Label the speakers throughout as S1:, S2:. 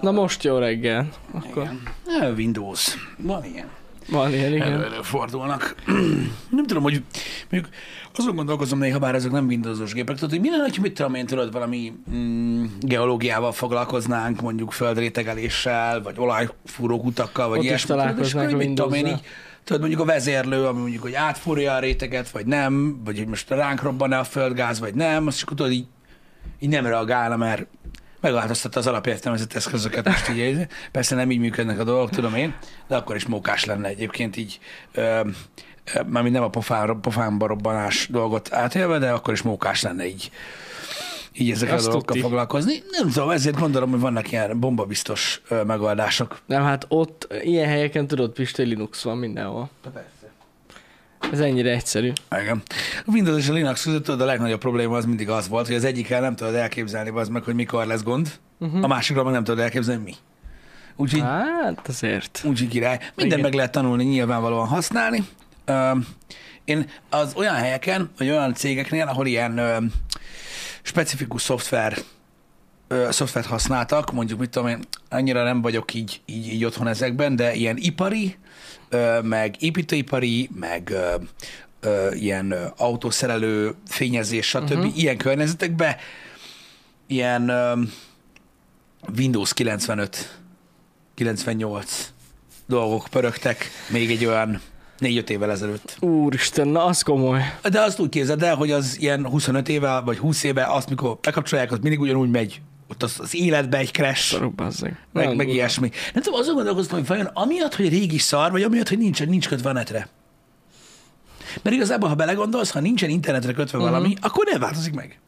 S1: Na most jó reggel. Akkor
S2: Igen. Windows. Van ilyen.
S1: van ilyen, igen.
S2: Elő, előfordulnak. nem tudom, hogy mondjuk azon gondolkozom néha, bár ezek nem Windowsos gépek, tudod, hogy mi lenne, hogy mit tudom én, tudod, valami mm, geológiával foglalkoznánk, mondjuk földrétegeléssel, vagy olajfúró utakkal, vagy
S1: Ott is
S2: tudod, és akkor mit tudom én, így, tudod, mondjuk a vezérlő, ami mondjuk, hogy átfúrja a réteget, vagy nem, vagy hogy most ránk robban-e a földgáz, vagy nem, azt csak tudod, így, így nem reagálna, mert megváltoztatta az alapértelmezett eszközöket, most így, persze nem így működnek a dolgok, tudom én, de akkor is mókás lenne egyébként így, mármint nem a pofán, pofánba robbanás dolgot átélve, de akkor is mókás lenne így, így ezekkel a
S1: Azt
S2: dolgokkal
S1: tudti.
S2: foglalkozni. Nem tudom, ezért gondolom, hogy vannak ilyen bombabiztos megoldások.
S1: Nem, hát ott, ilyen helyeken tudod, Pista, Linux van mindenhol. Ez ennyire egyszerű.
S2: Igen. A Windows és a Linux között tudod, a legnagyobb probléma az mindig az volt, hogy az egyikkel nem tudod elképzelni az meg, hogy mikor lesz gond, uh-huh. a másikról meg nem tudod elképzelni, mi. Úgyhogy,
S1: Hát azért.
S2: úgyhogy király. Minden
S1: Igen.
S2: meg lehet tanulni, nyilvánvalóan használni. Ö, én az olyan helyeken, vagy olyan cégeknél, ahol ilyen ö, specifikus szoftver ö, szoftvert használtak, mondjuk mit tudom én, annyira nem vagyok így, így, így otthon ezekben, de ilyen ipari, meg építőipari, meg ilyen autószerelő, fényezés, stb. Uh-huh. ilyen környezetekben ilyen Windows 95, 98 dolgok pörögtek még egy olyan 4-5 évvel ezelőtt.
S1: Úristen, na az komoly.
S2: De azt úgy képzeld el, hogy az ilyen 25 éve vagy 20 éve, azt mikor bekapcsolják, az mindig ugyanúgy megy. Ott az, az életbe egy crash,
S1: bazzeg.
S2: meg,
S1: Nagyon
S2: meg ilyesmi. Nem tudom, azon gondolkoztam, hogy vajon amiatt, hogy régi szar, vagy amiatt, hogy nincs, nincs kötve a netre. Mert igazából, ha belegondolsz, ha nincsen internetre kötve uh-huh. valami, akkor nem változik meg.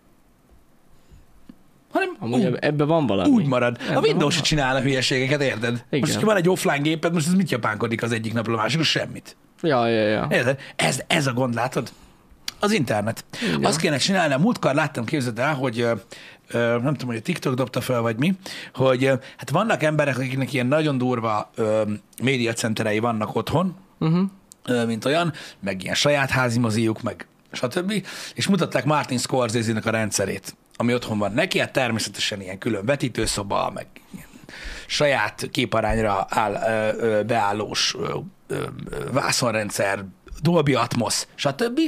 S2: Hanem
S1: Amúgy
S2: úgy,
S1: ebben van valami.
S2: úgy marad. A
S1: Ebben
S2: Windows se csinál a hülyeségeket, érted?
S1: Igen.
S2: Most, ha van egy offline géped, most ez mit japánkodik az egyik napról a másikra? Semmit.
S1: Ja, ja, ja.
S2: Érted? Ez, ez a gond, látod? Az internet.
S1: Igen.
S2: Azt kéne csinálni, a múltkor láttam, képzeld el, hogy nem tudom, hogy a TikTok dobta fel, vagy mi, hogy hát vannak emberek, akiknek ilyen nagyon durva médiacenterei vannak otthon,
S1: Uh-huh.
S2: mint olyan, meg ilyen saját házi moziuk, meg stb. És mutatták Martin Scorsese-nek a rendszerét, ami otthon van neki, hát természetesen ilyen külön vetítőszoba, meg ilyen saját képarányra áll, beállós vászonrendszer, Dolby Atmos, stb.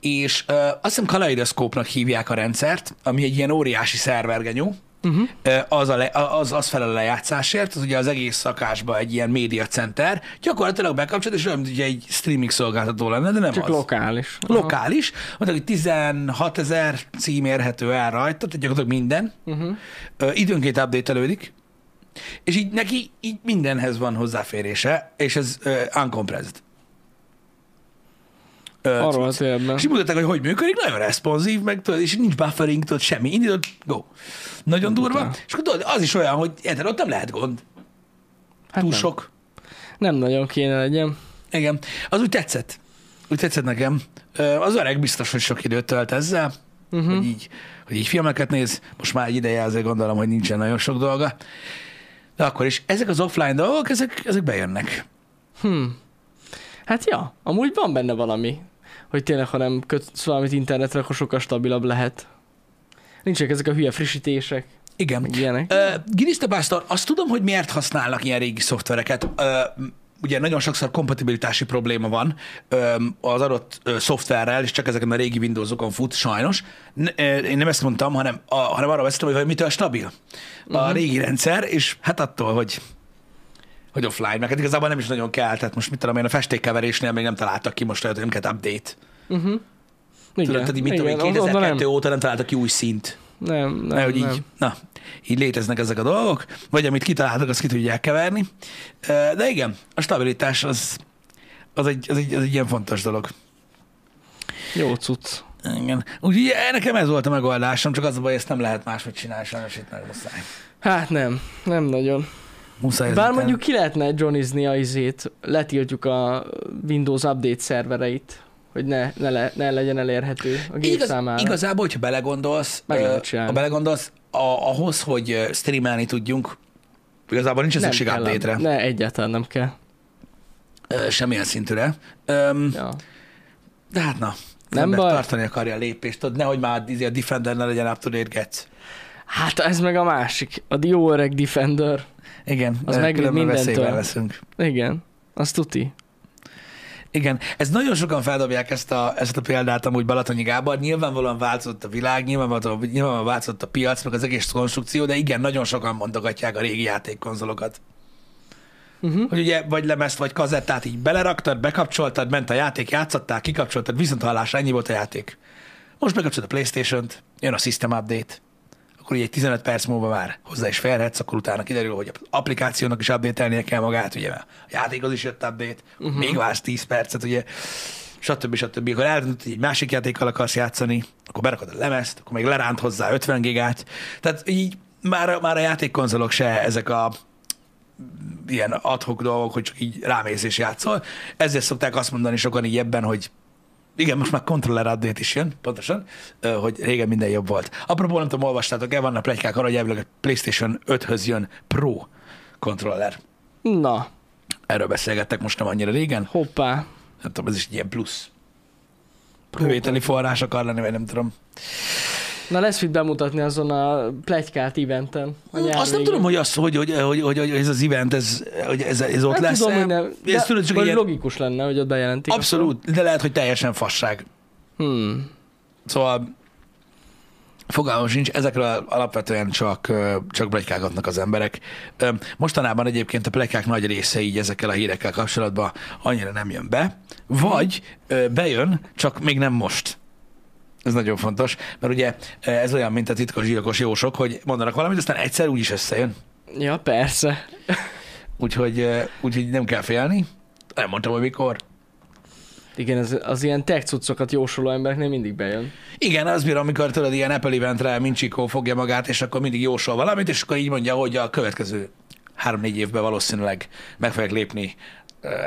S2: És ö, azt hiszem Kaleidoszkópnak hívják a rendszert, ami egy ilyen óriási szervergenyú, Uh-huh. Az, a le, az, az felel a lejátszásért, az ugye az egész szakásban egy ilyen média center, gyakorlatilag bekapcsolod, és olyan, mint ugye egy streaming szolgáltató lenne, de nem
S1: Csak
S2: az.
S1: lokális.
S2: Lokális, mondták, hogy 16 ezer cím érhető el rajta, tehát gyakorlatilag minden.
S1: Uh-huh.
S2: Ö, időnként update és így neki így mindenhez van hozzáférése, és ez uh, uncompressed.
S1: Arról a
S2: cucc.
S1: térben.
S2: és mutatták, hogy hogy működik, nagyon responsív, meg tudod, és nincs buffering, tudod, semmi, indítod, go. Nagyon durva,
S1: Brutál.
S2: és akkor tudod, az is olyan, hogy érted, ott nem lehet gond,
S1: Hát
S2: túl
S1: nem.
S2: sok.
S1: Nem nagyon kéne legyen.
S2: Igen, az úgy tetszett. Úgy tetszett nekem. Az öreg biztos, hogy sok időt tölt ezzel, uh-huh. hogy, így, hogy így filmeket néz. Most már egy ideje azért gondolom, hogy nincsen nagyon sok dolga. De akkor is. Ezek az offline dolgok, ezek, ezek bejönnek.
S1: Hm. Hát ja, amúgy van benne valami. Hogy tényleg, ha nem kötsz valamit internetre, akkor sokkal stabilabb lehet. Nincsenek ezek a hülye frissítések,
S2: Igen.
S1: ilyenek.
S2: Uh, Pásztor, azt tudom, hogy miért használnak ilyen régi szoftvereket. Uh, ugye nagyon sokszor kompatibilitási probléma van az adott szoftverrel, és csak ezeken a régi Windowsokon fut, sajnos. Én nem ezt mondtam, hanem, hanem arra beszéltem, hogy mitől stabil a uh-huh. régi rendszer, és hát attól, hogy hogy offline, meg hát igazából nem is nagyon kell, tehát most mit tudom én, a festékkeverésnél még nem találtak ki most olyat, hogy nem kell update.
S1: Uh-huh.
S2: Tudod, tehát mit tudom én,
S1: oda- oda
S2: 2002
S1: nem,
S2: óta nem találtak ki új szint.
S1: nem, nem,
S2: Mert hogy
S1: nem.
S2: így, na, így léteznek ezek a dolgok, vagy amit kitaláltak, azt ki tudják keverni. De igen, a stabilitás az, az, egy, az, egy, az egy ilyen fontos dolog.
S1: Jó cucc.
S2: Igen. Úgyhogy nekem ez volt a megoldásom, csak az a baj, ezt nem lehet máshogy csinálni, sajnos itt meg muszáj.
S1: Hát nem, nem nagyon.
S2: Muszáj
S1: Bár mondjuk ki lehetne johnizni a izét, letiltjuk a Windows Update szervereit, hogy ne, ne, le, ne legyen elérhető a gép
S2: Igaz,
S1: számára.
S2: Igazából, hogyha belegondolsz,
S1: Meg csinálni.
S2: ha belegondolsz, a, ahhoz, hogy streamelni tudjunk, igazából nincs szükség update-re,
S1: Ne, egyáltalán nem kell.
S2: ö, semmilyen szintűre. Öm,
S1: Ja.
S2: De hát na,
S1: Nem
S2: nem
S1: baj.
S2: tartani akarja a lépést, tudod, nehogy már izé a Defender ne legyen up to date.
S1: Hát ez meg a másik. A jó öreg Defender.
S2: Igen,
S1: Az
S2: különben
S1: mindentől.
S2: leszünk.
S1: Igen, az tuti.
S2: Igen, ez nagyon sokan feldobják ezt a, ezt a példát amúgy Balatonyi Gábor. Nyilvánvalóan változott a világ, nyilvánvalóan, nyilvánvalóan változott a piac, meg az egész konstrukció, de igen, nagyon sokan mondogatják a régi játékkonzolokat.
S1: Uh-huh.
S2: Hogy ugye vagy lemezt, vagy kazettát így beleraktad, bekapcsoltad, ment a játék, játszottál, kikapcsoltad, viszont hallásra ennyi volt a játék. Most bekapcsolod a Playstation-t, jön a System Update, akkor egy 15 perc múlva már hozzá is férhetsz, akkor utána kiderül, hogy az applikációnak is update kell magát, ugye, mert a játékhoz is jött update, uh-huh. még vársz 10 percet, ugye, stb. stb. Akkor eldöntött, hogy egy másik játékkal akarsz játszani, akkor berakod a lemezt, akkor még leránt hozzá 50 gigát. Tehát így már, már a játékkonzolok se ezek a ilyen adhok dolgok, hogy csak így rámész és játszol. Ezért szokták azt mondani sokan így ebben, hogy igen, most már controller update is jön, pontosan, hogy régen minden jobb volt. Apropó, nem tudom, olvastátok-e, vannak plegykák arra, hogy elvileg a PlayStation 5-höz jön Pro controller.
S1: Na,
S2: Erről beszélgettek most nem annyira régen.
S1: hoppá.
S2: Nem tudom, ez is egy ilyen plusz. Bevételi forrás akar lenni, vagy nem tudom.
S1: Na lesz mit bemutatni azon a plegykált eventen. A
S2: Azt nem tudom, hogy, az, hogy, hogy, hogy, hogy, hogy ez az event, ez, hogy ez, ez ott
S1: nem
S2: lesz.
S1: tudom, hogy nem.
S2: Ez
S1: De,
S2: tudod, csak ilyen,
S1: logikus lenne, hogy ott bejelentik.
S2: abszolút, de lehet, hogy teljesen fasság.
S1: Hmm.
S2: Szóval fogalmam sincs, ezekről alapvetően csak, csak plegykálgatnak az emberek. Mostanában egyébként a plegykák nagy része így ezekkel a hírekkel kapcsolatban annyira nem jön be, vagy bejön, csak még nem most. Ez nagyon fontos, mert ugye ö, ez olyan, mint a titkos gyilkos jósok, hogy mondanak valamit, aztán egyszer úgyis összejön.
S1: Ja, persze.
S2: Úgyhogy, ö, úgyhogy nem kell félni. Nem mondtam, hogy mikor.
S1: Igen, az, az ilyen tech cuccokat jósoló embereknél mindig bejön.
S2: Igen, az bír, amikor tudod, ilyen Apple eventre Mincsikó fogja magát, és akkor mindig jósol valamit, és akkor így mondja, hogy a következő három-négy évben valószínűleg meg fogják lépni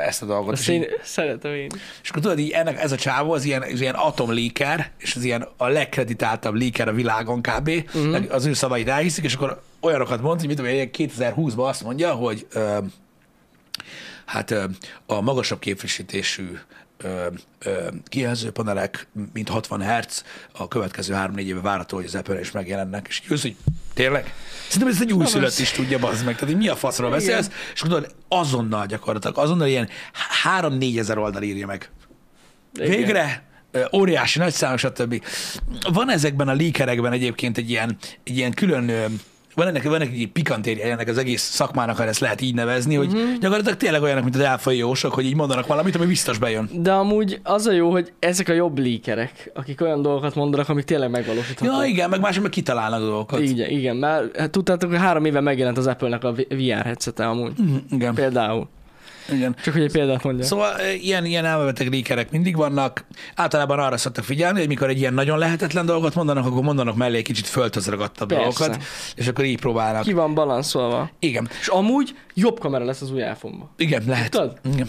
S2: ezt a dolgot.
S1: Azt
S2: És,
S1: én
S2: így,
S1: szeretem én.
S2: és akkor tudod, így ennek, ez a csávó, az ilyen, az ilyen atomlíker, és az ilyen a legkreditáltabb líker a világon kb. Uh-huh. Az ő szavait elhiszik, és akkor olyanokat mond, hogy mit tudom, én, 2020-ban azt mondja, hogy ö, hát ö, a magasabb képvisítésű kijelzőpanelek, mint 60 Hz, a következő 3-4 éve várható, hogy az apple is megjelennek, és így hogy tényleg? Szerintem ez egy újszülött is tudja, bazd meg. Tehát, hogy mi a faszról beszélsz, és tudod, azonnal gyakorlatilag, azonnal ilyen 3-4 ezer oldal írja meg. Végre, óriási, nagy számok, stb. Van ezekben a líkerekben egyébként egy ilyen, egy ilyen külön van ennek, van ennek egy pikantérje ennek az egész szakmának, ha ezt lehet így nevezni, hogy
S1: Mhm.
S2: gyakorlatilag tényleg olyanok, mint az elfai jósok, hogy így mondanak valamit, ami biztos bejön.
S1: De amúgy az a jó, hogy ezek a jobb líkerek, akik olyan dolgokat mondanak, amik tényleg megvalósíthatók.
S2: Ja, igen, meg mások meg kitalálnak dolgokat.
S1: Igen, igen, mert hát tudtátok, hogy három éve megjelent az Apple-nek a VR headsete amúgy.
S2: Mhm, Igen,
S1: Például.
S2: Igen.
S1: Csak hogy egy példát mondja.
S2: Szóval ilyen, ilyen elmebeteg líkerek mindig vannak. Általában arra szoktak figyelni, hogy mikor egy ilyen nagyon lehetetlen dolgot mondanak, akkor mondanak mellé egy kicsit földhöz ragadtabb
S1: Persze.
S2: dolgokat, és akkor így próbálnak.
S1: Ki van balanszolva.
S2: Igen,
S1: És amúgy jobb kamera lesz az új iphone -ba.
S2: igen, lehet.
S1: Tudod?
S2: Igen.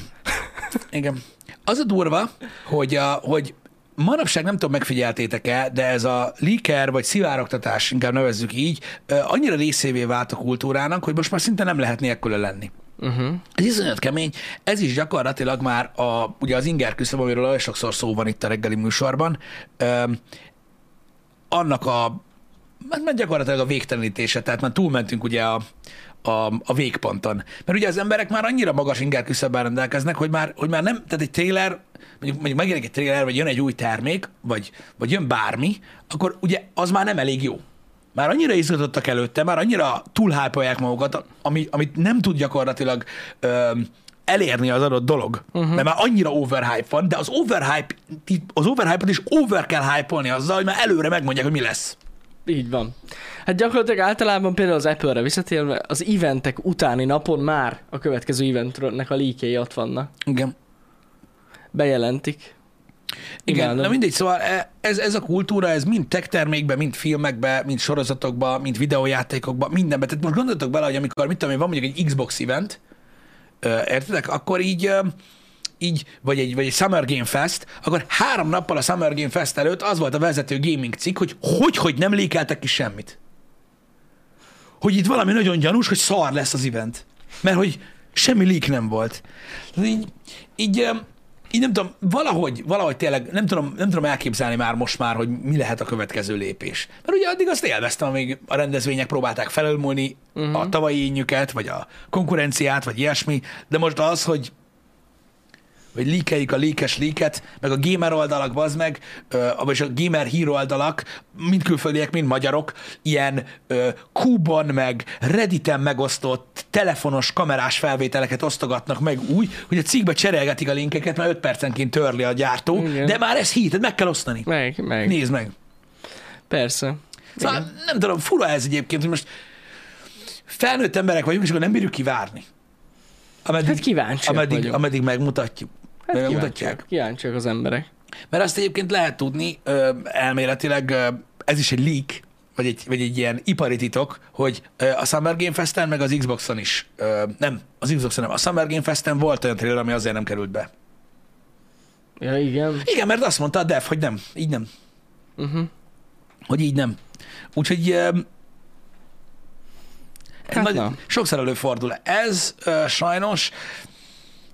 S2: igen. Az a durva, hogy, a, hogy manapság nem tudom, megfigyeltétek-e, de ez a leaker vagy szivárogtatás, inkább nevezzük így, annyira részévé vált a kultúrának, hogy most már szinte nem lehet nélküle lenni.
S1: Uh-huh.
S2: Ez iszonyat kemény. Ez is gyakorlatilag már a, ugye az inger küszöb, amiről olyan sokszor szó van itt a reggeli műsorban, öm, annak a, hát már gyakorlatilag a végtelenítése, tehát már túlmentünk ugye a, a, a végponton. Mert ugye az emberek már annyira magas inger küszöbben rendelkeznek, hogy már, hogy már nem, tehát egy trailer, mondjuk, mondjuk megjelenik egy trailer, vagy jön egy új termék, vagy, vagy jön bármi, akkor ugye az már nem elég jó. Már annyira izgatottak előtte, már annyira túlhápolják magukat, ami, amit nem tud gyakorlatilag öm, elérni az adott dolog. Uh-huh. Mert már annyira overhype van, de az overhype, az overhype-ot is over kell hype azzal, hogy már előre megmondják, hogy mi lesz.
S1: Így van. Hát gyakorlatilag általában például az Apple-re visszatérve, az eventek utáni napon már a következő eventnek a líkjei ott vannak.
S2: Igen.
S1: Bejelentik.
S2: Igen,
S1: Imádom.
S2: na mindegy, szóval e- ez, ez a kultúra, ez mind tech termékben, mind filmekben, mind sorozatokban, mind videójátékokban, mindenben. Tehát most gondoltok bele, hogy amikor, mit tudom én, van mondjuk egy Xbox event, értedek, akkor így, így vagy, egy, vagy egy Summer Game Fest, akkor három nappal a Summer Game Fest előtt az volt a vezető gaming cikk, hogy hogy, hogy nem lékeltek ki semmit. Hogy itt valami nagyon gyanús, hogy szar lesz az event. Mert hogy semmi leak nem volt. Így, így így nem tudom, valahogy, valahogy tényleg nem tudom, nem tudom elképzelni már most már, hogy mi lehet a következő lépés. Mert ugye addig azt élveztem, amíg a rendezvények próbálták felülmúlni uh-huh. a tavalyi ényüket, vagy a konkurenciát, vagy ilyesmi, de most az, hogy vagy líkeljük a lékes líket, meg a gamer oldalak, bazd meg, vagy a gamer hír oldalak, mind külföldiek, mind magyarok, ilyen Kuban, meg Redditen megosztott telefonos kamerás felvételeket osztogatnak meg úgy, hogy a cikkbe cserélgetik a linkeket, mert 5 percenként törli a gyártó, Igen. de már ez hit, meg kell osztani.
S1: Meg, meg.
S2: Nézd meg.
S1: Persze.
S2: Szóval Igen. nem tudom, fura ez egyébként, hogy most felnőtt emberek vagyunk, és akkor nem bírjuk kivárni.
S1: Ameddig, hát kíváncsiak
S2: ameddig, ameddig megmutatjuk.
S1: Hát kíváncsiak, kíváncsiak az emberek.
S2: Mert azt egyébként lehet tudni, ö, elméletileg ö, ez is egy leak, vagy egy, vagy egy ilyen ipari titok, hogy a Summer Game Festen, meg az Xboxon is, ö, nem, az Xboxon nem, a Summer Game Festen volt olyan trailer, ami azért nem került be.
S1: Ja, igen.
S2: Igen, mert azt mondta a dev, hogy nem, így nem.
S1: Uh-huh.
S2: Hogy így nem. Úgyhogy ö,
S1: Hát
S2: nagy,
S1: na.
S2: sokszor előfordul. Ez ö, sajnos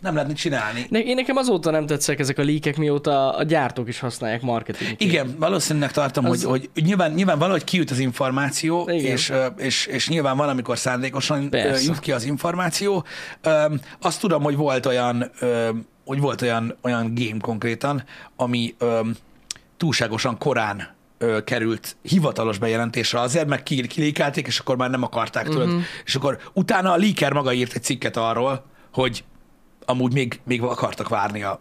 S2: nem lehet mit csinálni.
S1: Ne, én nekem azóta nem tetszek ezek a líkek, mióta a gyártók is használják marketing.
S2: Igen, valószínűleg tartom,
S1: Az-
S2: hogy, hogy nyilván, nyilván valahogy kijut az információ,
S1: Igen.
S2: és, és, és nyilván van, amikor szándékosan
S1: Persze.
S2: jut ki az információ. Azt tudom, hogy volt olyan, hogy volt olyan, olyan game konkrétan, ami túlságosan korán ö, került hivatalos bejelentésre azért, meg ki- kilékelték, és akkor már nem akarták, tudod.
S1: Mhm.
S2: És akkor utána a leaker maga írt egy cikket arról, hogy amúgy még, még akartak várni a,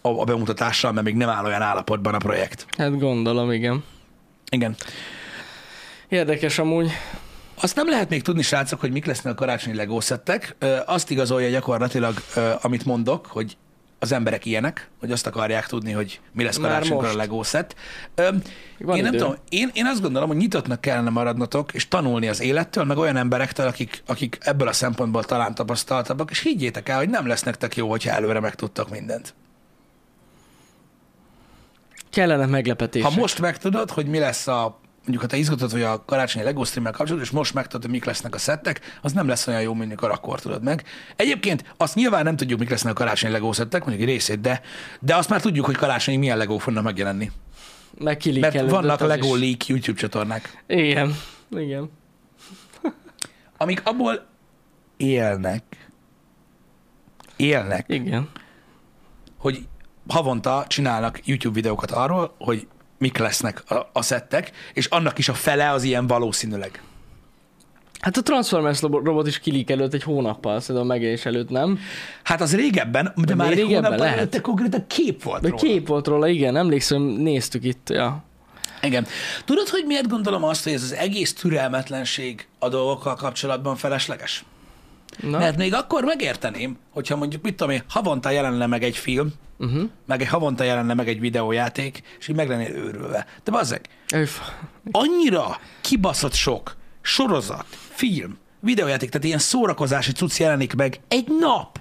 S2: a, a bemutatással, mert még nem áll olyan állapotban a projekt.
S1: Hát gondolom, igen.
S2: Igen.
S1: Érdekes amúgy.
S2: Azt nem lehet még tudni, srácok, hogy mik lesznek a karácsonyi Lego szettek. Ö, Azt igazolja gyakorlatilag, amit mondok, hogy az emberek ilyenek, hogy azt akarják tudni, hogy mi lesz karácsonykor a. Lego szett. Ö,
S1: Van
S2: én nem
S1: idő.
S2: tudom, én, én azt gondolom, hogy nyitottnak kellene maradnotok, és tanulni az élettől, meg olyan emberektől, akik, akik ebből a szempontból talán tapasztaltabbak, és higgyétek el, hogy nem lesz nektek jó, hogyha előre megtudtak mindent.
S1: Kellene meglepetések.
S2: Ha most megtudod, hogy mi lesz a mondjuk, ha te izgatod, hogy a karácsonyi Lego streammel kapcsolatban, és most megtudod, hogy mik lesznek a szettek, az nem lesz olyan jó, mint mikor akkor tudod meg. Egyébként azt nyilván nem tudjuk, mik lesznek a karácsonyi Lego szettek, mondjuk egy részét, de, de azt már tudjuk, hogy karácsonyi milyen Lego fognak megjelenni.
S1: Meg
S2: Mert vannak
S1: az
S2: Lego
S1: is.
S2: Leak YouTube csatornák,
S1: Igen. Igen.
S2: amik abból élnek, élnek,
S1: Igen.
S2: hogy havonta csinálnak YouTube videókat arról, hogy mik lesznek a, a szettek, és annak is a fele az ilyen valószínűleg.
S1: Hát a Transformers robot is kilíkelődött egy hónappal, szerintem a megjelenés előtt, nem?
S2: Hát az régebben, de
S1: De
S2: már
S1: még
S2: egy
S1: régebben
S2: hónappal
S1: lehet.
S2: előtte konkrétan kép volt
S1: De
S2: róla.
S1: kép volt róla, igen, emlékszem, néztük itt, ja.
S2: Igen. Tudod, hogy miért gondolom azt, hogy ez az egész türelmetlenség a dolgokkal kapcsolatban felesleges?
S1: Na,
S2: Mert még akkor megérteném, hogyha mondjuk, mit tudom én, havonta jelenne meg egy film,
S1: uh-huh.
S2: meg egy havonta jelenne meg egy videójáték, és így meg lennél őrülve. De bazzeg,
S1: Öf.
S2: annyira kibaszott sok sorozat, film, videójáték, tehát ilyen szórakozási cucc jelenik meg egy nap.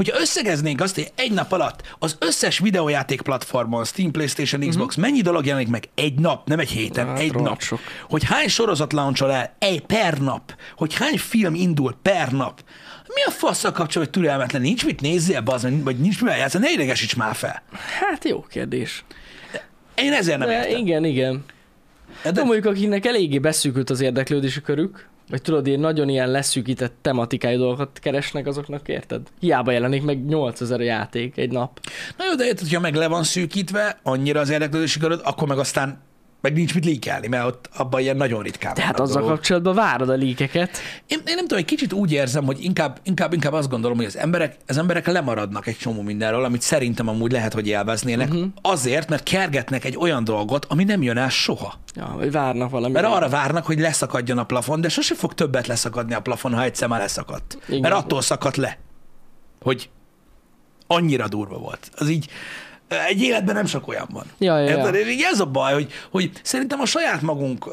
S2: Hogyha összegeznénk azt, hogy egy nap alatt az összes videójáték platformon, Steam, PlayStation, Xbox, uh-huh. mennyi dolog jelenik meg egy nap, nem egy héten,
S1: Hát,
S2: egy nap.
S1: sok.
S2: Hogy hány sorozat launchol el egy per nap, hogy hány film indul per nap. Mi a faszal kapcsol, hogy türelmetlen? Nincs mit nézzél, bazd, vagy nincs mivel játszani, ne idegesíts már fel.
S1: Hát jó kérdés.
S2: Én ezért nem
S1: De
S2: értem.
S1: igen, igen.
S2: De,
S1: De mondjuk, akinek eléggé beszűkült az érdeklődési körük, vagy tudod, ilyen nagyon ilyen leszűkített tematikájú dolgokat keresnek, azoknak érted? Hiába jelenik meg 8000 játék egy nap.
S2: Na jó, de érted, hogyha meg le van szűkítve annyira az érdeklődési köröd, akkor meg aztán meg nincs mit líkelni, mert ott abban ilyen nagyon ritkán
S1: Tehát azzal
S2: dolgok.
S1: kapcsolatban várod a líkeket.
S2: Én, én nem tudom, egy kicsit úgy érzem, hogy inkább, inkább, inkább azt gondolom, hogy az emberek, az emberek lemaradnak egy csomó mindenről, amit szerintem amúgy lehet, hogy élveznének, uh-huh. azért, mert kergetnek egy olyan dolgot, ami nem jön el soha.
S1: Ja, vagy várnak valami.
S2: Mert arra várnak, hogy leszakadjon a plafon, de sose fog többet leszakadni a plafon, ha egyszer már leszakadt.
S1: Igen.
S2: Mert attól szakadt le, hogy annyira durva volt. Az így, egy életben nem sok olyan van.
S1: Ja, ja, ja.
S2: Ez a baj, hogy, hogy szerintem a saját magunk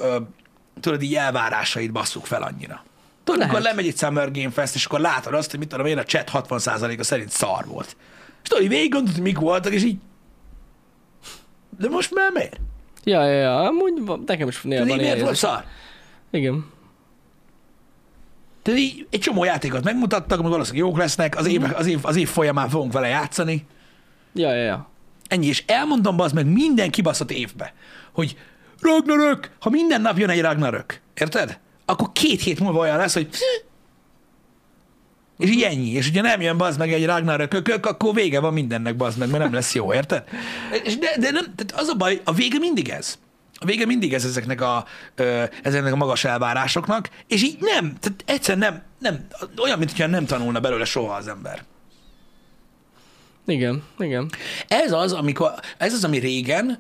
S2: tudod, így elvárásait basszuk fel annyira. Tudod, amikor lemegy egy Summer Game Fest, és akkor látod azt, hogy mit tudom én, a chat 60%-a szerint szar volt. És tudod, végig gondolod, hogy mik voltak, és így de most már miért?
S1: Ja, ja, ja, amúgy van- nekem is néha van
S2: miért volt szar?
S1: Igen.
S2: Tehát így egy csomó játékot megmutattak, meg valószínűleg jók lesznek, az év, az év, az év folyamán fogunk vele játszani,
S1: Ja, ja, ja.
S2: Ennyi, és elmondom az meg minden kibaszott évbe, hogy Ragnarök, ha minden nap jön egy Ragnarök, érted? Akkor két hét múlva olyan lesz, hogy és így ennyi. És ugye nem jön bazd meg egy Ragnarök akkor vége van mindennek bazd meg, mert nem lesz jó, érted? És de, de nem, tehát az a baj, a vége mindig ez. A vége mindig ez ezeknek a, ezeknek a magas elvárásoknak, és így nem, tehát egyszer nem, nem, olyan, mintha nem tanulna belőle soha az ember.
S1: Igen, igen.
S2: Ez az, amikor, ez az, ami régen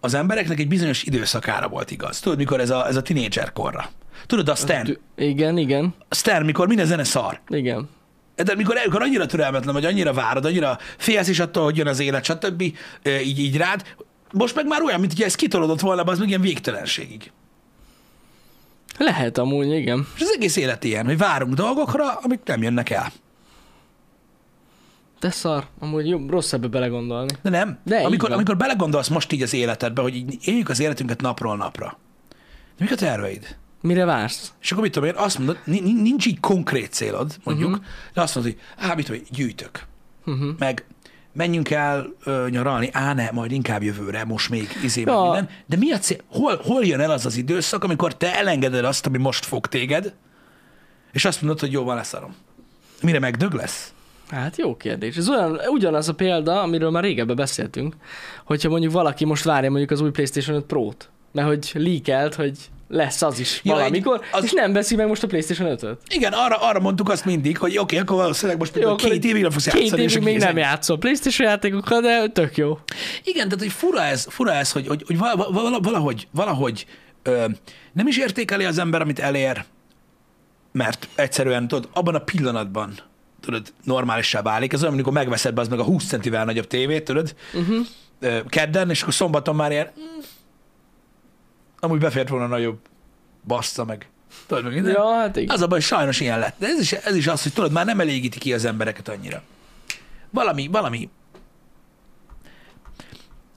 S2: az embereknek egy bizonyos időszakára volt igaz. Tudod, mikor ez a, ez a tinédzser korra. Tudod, a Stan,
S1: Igen, igen,
S2: Stan, mikor minden zene szar.
S1: igen.
S2: De mikor, amikor annyira türelmetlen vagy, annyira várod, annyira félsz is attól, hogy jön az élet, stb. így, így rád, most meg már olyan, mint hogy ez kitolódott volna, az meg ilyen végtelenségig.
S1: Lehet amúgy, igen.
S2: És az egész élet ilyen, hogy várunk dolgokra, amik nem jönnek el.
S1: De szar, amúgy jobb, rossz ebbe belegondolni.
S2: De nem.
S1: De
S2: amikor, amikor belegondolsz most így az életedbe, hogy így éljük az életünket napról napra. De mik a terveid?
S1: Mire vársz?
S2: És akkor mit tudom én, azt mondod, ni- ni- nincs így konkrét célod, mondjuk, uh-huh. de azt mondod, hogy á, mit tudom én, gyűjtök.
S1: Uh-huh.
S2: Meg menjünk el ö, nyaralni, á, ne, majd inkább jövőre, most még izé,
S1: ja.
S2: minden. De mi a cél? Hol, hol jön el az az időszak, amikor te elengeded azt, ami most fog téged, és azt mondod, hogy jó, van leszarom. Mire megdög lesz?
S1: Hát jó kérdés. Ez olyan, ugyanaz a példa, amiről már régebben beszéltünk, hogyha mondjuk valaki most várja mondjuk az új PlayStation 5 Pro-t, mert hogy leakelt, hogy lesz az is
S2: Ja,
S1: valamikor,
S2: egy- az-
S1: és nem veszi meg most a PlayStation 5-öt.
S2: Igen, arra, arra mondtuk azt mindig, hogy oké, okay, akkor valószínűleg most
S1: Jó,
S2: két évig nem fogsz
S1: Két
S2: játszani. és
S1: évig még nem játszol PlayStation játékokkal, de tök jó.
S2: Igen, tehát hogy fura ez, fura ez hogy, hogy, hogy vala- vala- valahogy, valahogy ö, nem is értékeli az ember, amit elér, mert egyszerűen, tudod, abban a pillanatban tudod, normálissá válik. Ez olyan, amikor megveszed be az meg a 20 centivel nagyobb tévét, tudod,
S1: Uh-huh.
S2: kedden, és akkor szombaton már ilyen, mm, amúgy befért volna nagyobb, bassza meg. Tudod, meg minden.
S1: Ja, hát igen.
S2: Az a baj, sajnos ilyen lett. De ez is, ez is az, hogy tudod, már nem elégíti ki az embereket annyira. Valami, valami,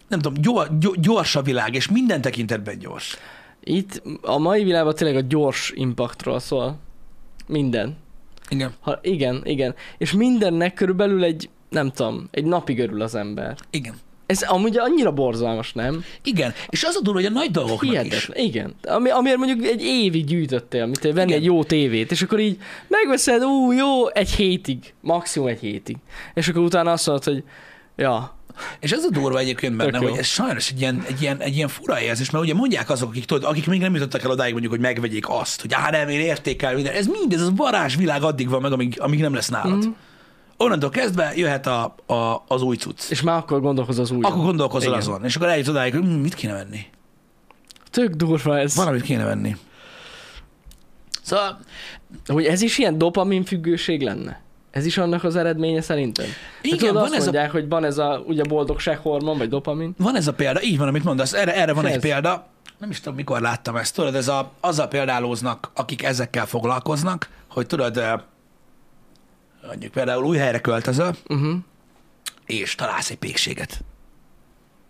S2: nem tudom, gyors, gyors a világ, és minden tekintetben gyors.
S1: Itt a mai világban tényleg a gyors impaktról szól. Minden.
S2: Igen.
S1: Ha, igen, igen. És mindennek körülbelül egy, nem tudom, egy napig örül az ember.
S2: Igen.
S1: Ez amúgy annyira borzalmas, nem?
S2: Igen. És az a durva, hogy a nagy dolgoknak is.
S1: Hihetetlen. Igen. Ami, amiért mondjuk egy évig gyűjtöttél, mint venni
S2: Igen.
S1: egy jó tévét, és akkor így megveszed, ú, jó, egy hétig, maximum egy hétig. És akkor utána azt mondod, hogy ja,
S2: És ez a durva egyébként benne,
S1: Tök jó.
S2: hogy ez sajnos egy ilyen, egy, ilyen, egy ilyen fura érzés, mert ugye mondják azok, akik, tudod, akik még nem jutottak el odáig mondjuk, hogy megvegyék azt, hogy á, nem, én értékel minden. Ez mind, ez varázsvilág addig van meg, amíg, amíg nem lesz nálad. Mm. Onnantól kezdve jöhet a, a, az új cucc.
S1: és már akkor gondolkozol az új.
S2: Akkor gondolkozol
S1: Igen.
S2: azon, és akkor eljutsz odáig, hogy hm, mit kéne venni.
S1: Tök durva ez.
S2: Valamit kéne venni. Szóval,
S1: Hogy ez is ilyen dopamin függőség lenne? Ez is annak az eredménye szerintem?
S2: Igen,
S1: tudod,
S2: van
S1: azt
S2: ez a-
S1: mondják, hogy van ez a ugye boldogság hormon, vagy dopamin.
S2: van ez a példa, így van, amit mondasz, erre, erre van
S1: Ez.
S2: egy példa, nem is tudom, mikor láttam ezt, tudod, ez a, azzal példálóznak, akik ezekkel foglalkoznak, hogy tudod, mondjuk például új helyre költözöl,
S1: Uh-huh.
S2: és találsz egy pékséget.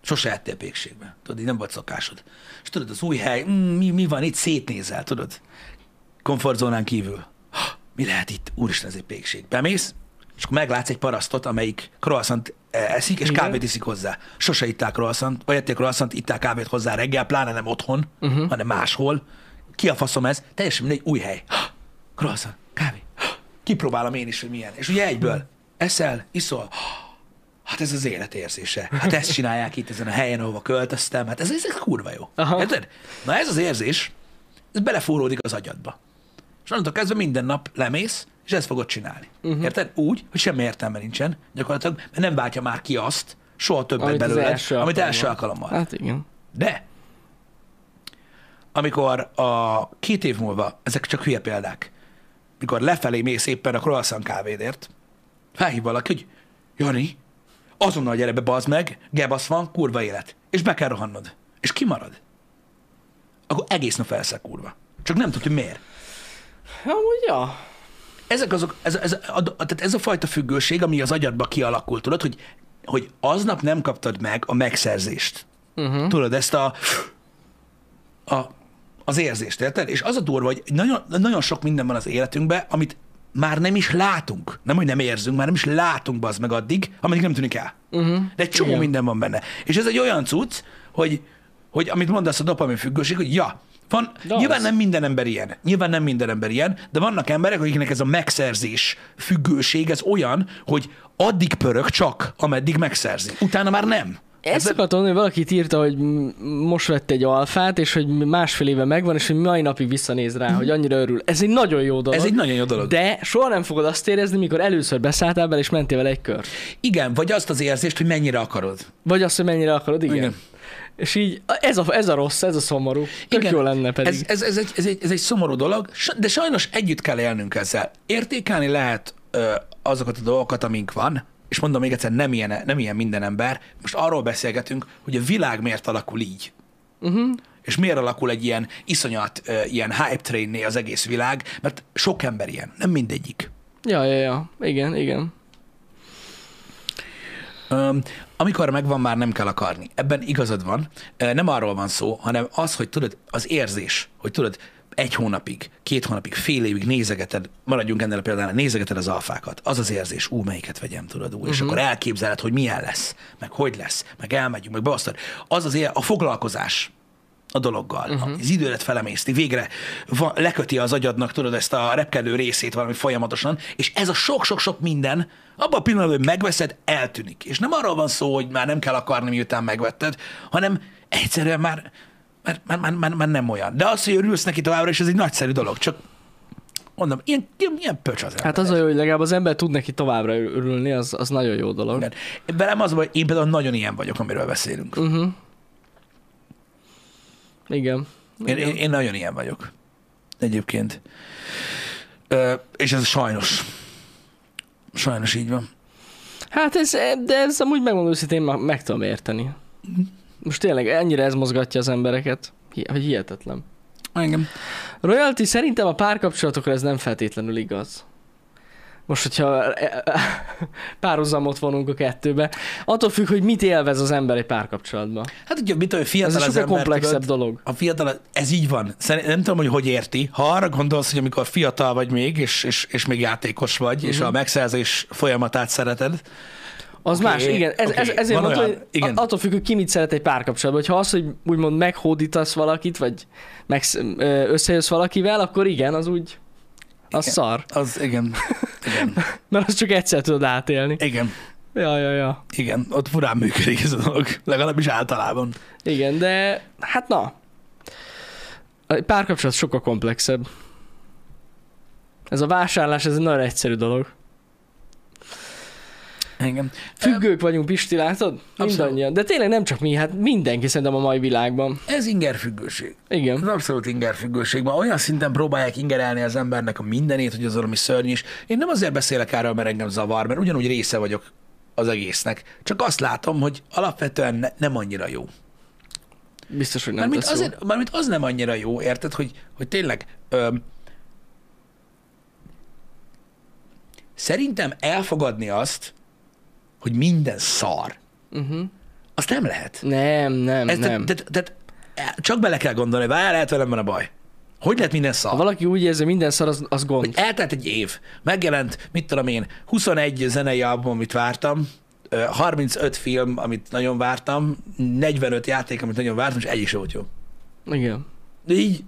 S2: Sose ettél pékségbe. Tudod, így nem volt szokásod. És tudod, az új hely, mm, mi, mi van itt, szétnézel, tudod? Komfortzónán kívül. Mi lehet itt? Úristen, ez egy pékség. Bemész, és akkor meglátsz egy parasztot, amelyik croissant eh, eszik, és
S1: Igen.
S2: kávét iszik hozzá. Sose itták croissant, vagy ették croissant, itták kávét hozzá reggel, pláne nem otthon, uh-huh. hanem máshol. Ki a faszom ez? Teljesen mindegy, új hely. Croissant, kávé. Kipróbálom én is, hogy milyen. És ugye egyből eszel, iszol, Hát ez az élet érzése. Hát ezt csinálják itt ezen a helyen, ahova költöztem. Hát ez, ez, ez kurva jó.
S1: Aha.
S2: Érted? Na ez az érzés, ez belefúródik az agyadba. És onnantól kezdve minden nap lemész, és ezt fogod csinálni. Uh-huh. Érted? Úgy, hogy semmi értelme nincsen, gyakorlatilag, mert nem váltja már ki azt, soha többet
S1: Amit az
S2: belőled,
S1: első
S2: amit
S1: alkalommal.
S2: első alkalommal.
S1: Hát igen.
S2: De amikor a két év múlva, ezek csak hülye példák, mikor lefelé mész éppen a croissant kávédért, felhív valaki, hogy Jani, azonnal gyere be, bazd meg, gebasz van, kurva élet. És be kell rohannod. És kimarad. Akkor egész nap felszek kurva. Csak nem tudod, hogy miért.
S1: Amúgy ja.
S2: Ezek azok, ez, ez, a, tehát ez a fajta függőség, ami az agyadba kialakult, tudod, hogy, hogy aznap nem kaptad meg a megszerzést.
S1: Uh-huh.
S2: Tudod, ezt a, a az érzést, érted? És az a durva, hogy nagyon, nagyon sok minden van az életünkben, amit már nem is látunk. Nem, hogy nem érzünk, már nem is látunk az meg addig, ameddig nem tűnik el.
S1: Uh-huh.
S2: De egy csomó
S1: Igen.
S2: minden van benne. És ez egy olyan cucc, hogy, hogy amit mondasz a dopamin függőség, hogy ja, van,
S1: De
S2: nyilván
S1: az.
S2: nem minden ember ilyen. Nyilván nem minden ember ilyen, de vannak emberek, akiknek ez a megszerzés függőség, ez olyan, hogy addig pörög csak, ameddig megszerzi. Utána már nem.
S1: Ezt akartam mondani, hogy valakit írta, hogy most vett egy alfát, és hogy másfél éve megvan, és hogy mai napig visszanéz rá, hogy annyira örül. Ez egy nagyon jó dolog.
S2: Ez egy nagyon jó dolog.
S1: De soha nem fogod azt érezni, mikor először beszálltál bele, és mentél vele egy kör.
S2: Igen, vagy azt az érzést, hogy mennyire akarod.
S1: Vagy azt, hogy mennyire akarod, igen.
S2: Igen.
S1: És így, ez a, ez a rossz, ez a szomorú. Tök
S2: Igen,
S1: jó lenne pedig.
S2: Ez, ez, ez, egy, ez, egy, ez egy szomorú dolog, de sajnos együtt kell élnünk ezzel. Értékelni lehet ö, azokat a dolgokat, amink van, és mondom még egyszer, nem ilyen, nem ilyen minden ember. Most arról beszélgetünk, hogy a világ miért alakul így.
S1: Uh-huh.
S2: És miért alakul egy ilyen iszonyat, ö, ilyen hype trainné az egész világ, mert sok ember ilyen, nem mindegyik.
S1: Ja, ja, ja. Igen, igen.
S2: Öm, amikor megvan, már nem kell akarni. Ebben igazad van. Nem arról van szó, hanem az, hogy tudod, az érzés, hogy tudod, egy hónapig, két hónapig, fél évig nézegeted, maradjunk ennél a példánál, nézegeted az alfákat. Az az érzés, ú, melyiket vegyem, tudod, ú, uh-huh. és akkor elképzeled, hogy milyen lesz, meg hogy lesz, meg elmegyünk, meg beosztod. Az az él, a foglalkozás a dologgal. Uh-huh. Az időlet felemészti, végre van, leköti az agyadnak, tudod, ezt a repkedő részét valami folyamatosan, és ez a sok-sok-sok minden, abban a pillanatban, hogy megveszed, eltűnik. És nem arról van szó, hogy már nem kell akarni, miután megvetted, hanem egyszerűen már, már, már, már, már, már nem olyan. De az, hogy örülsz neki továbbra, és ez egy nagyszerű dolog, csak mondom, ilyen, ilyen, ilyen pöcs az
S1: Hát
S2: ember.
S1: az a jó, hogy legalább az ember tud neki továbbra örülni, az, az nagyon jó dolog.
S2: Igen. Velem az, hogy én például nagyon ilyen vagyok, amiről beszélünk.
S1: Uh-huh. Igen.
S2: Én, én, én nagyon ilyen vagyok. Egyébként. Ö, és ez sajnos. Sajnos így van.
S1: Hát ez, de ez amúgy megmondom őszintén, ma- meg tudom érteni. Most tényleg ennyire ez mozgatja az embereket, hogy hihetetlen.
S2: Engem.
S1: Royalty szerintem a párkapcsolatokra ez nem feltétlenül igaz. Most, hogyha párhuzamot vonunk a kettőbe, attól függ, hogy mit élvez az ember egy párkapcsolatban.
S2: Hát ugye, mit
S1: Ez
S2: fiatal
S1: egy
S2: az ember,
S1: komplexebb
S2: tudod,
S1: dolog.
S2: a fiatal, ez így van. Szerint, nem tudom, hogy hogy érti. Ha arra gondolsz, hogy amikor fiatal vagy még, és, és, és még játékos vagy, uh-huh. és
S1: Mhm.
S2: a megszerzés folyamatát szereted,
S1: Az
S2: Oké,
S1: más, igen. Ez,
S2: oké,
S1: ez, ezért mondtam, hogy
S2: igen.
S1: attól függ, hogy ki mit szeret egy párkapcsolatban. Hogyha az, hogy úgymond meghódítasz valakit, vagy megsz, ö, összejössz valakivel, akkor igen, az úgy, az
S2: Igen.
S1: szar.
S2: az igen. Igen.
S1: Mert azt csak egyszer tudod átélni.
S2: Igen.
S1: Ja, ja, ja.
S2: Igen. Ott furán működik ez a dolog. Legalábbis általában.
S1: Igen, de hát na. A párkapcsolat sokkal komplexebb. Ez a vásárlás, ez egy nagyon egyszerű dolog.
S2: Igen.
S1: Függők vagyunk, Pisti, látod? Mindannyian. De tényleg nem csak mi, hát mindenki szerintem a mai világban.
S2: Ez ingerfüggőség.
S1: Igen.
S2: Az abszolút ingerfüggőségben. Olyan szinten próbálják ingerelni az embernek a mindenét, hogy az valami szörny is. Én nem azért beszélek erről, mert engem zavar, mert ugyanúgy része vagyok az egésznek. Csak azt látom, hogy alapvetően ne, nem annyira jó.
S1: Biztos, hogy nem
S2: Mármint,
S1: tesz
S2: azért, mármint az nem annyira jó, érted, hogy, hogy tényleg öm, szerintem elfogadni azt, hogy minden szar,
S1: Uh-huh.
S2: azt nem lehet.
S1: Nem, nem,
S2: Ez,
S1: nem.
S2: Tehát, tehát, tehát csak bele kell gondolni, várj, lehet velem van a baj. Hogy lehet minden szar?
S1: Ha valaki úgy érzi, minden szar, az, az gond.
S2: hogy eltelt egy év, megjelent, mit tudom én, 21 zenei album, amit vártam, ö, 35 film, amit nagyon vártam, 45 játék, amit nagyon vártam, és egy is volt jó.
S1: Igen.
S2: Így,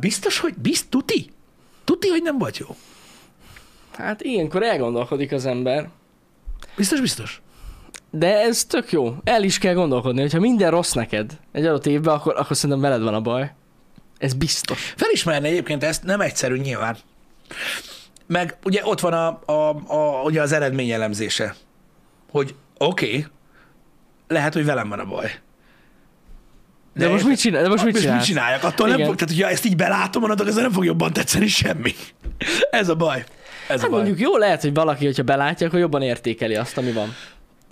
S2: biztos, hogy, bizt, tuti? Tuti, hogy nem volt jó.
S1: Hát ilyenkor elgondolkodik az ember.
S2: Biztos, biztos.
S1: De ez tök jó. El is kell gondolkodni, hogyha minden rossz neked egy adott évben, akkor, akkor szerintem veled van a baj. Ez biztos.
S2: Felismerni egyébként ezt nem egyszerű nyilván. Meg ugye ott van a, a, a, ugye az eredményelemzése, hogy oké, okay, lehet, hogy velem van a baj.
S1: De, most mit csinál? De most mit
S2: mit
S1: csinálsz?
S2: csináljak? Attól nem
S1: Igen.
S2: fog, tehát, hogyha ezt így belátom, onnantól ez nem fog jobban tetszeni semmi. Ez a baj. Ez
S1: Hát mondjuk jó lehet, hogy valaki, hogyha belátja, akkor jobban értékeli azt, ami van.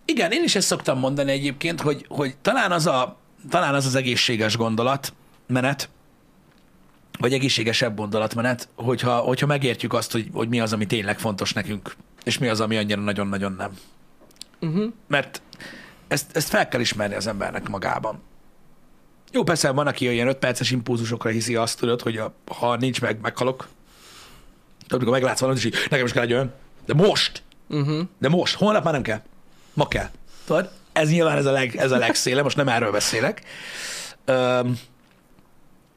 S2: Igen, én is ezt szoktam mondani egyébként, hogy, hogy talán, az a, talán az az egészséges gondolat, menet, vagy egészségesebb gondolatmenet, hogyha, hogyha megértjük azt, hogy, hogy mi az, ami tényleg fontos nekünk, és mi az, ami annyira nagyon-nagyon nem.
S1: Uh-huh.
S2: Mert ezt, ezt fel kell ismerni az embernek magában. Jó, persze van, aki ilyen 5 perces impulzusokra hiszi azt, tudod, hogy a, ha nincs meg, meghalok. Tudod, amikor meglátsz valamit, és így, nekem is kell egy olyan. De most!
S1: Uh-huh.
S2: De most, holnap már nem kell. Ma kell. Tudod? Ez nyilván ez a, leg, ez a legszéle, most nem erről beszélek. Öm,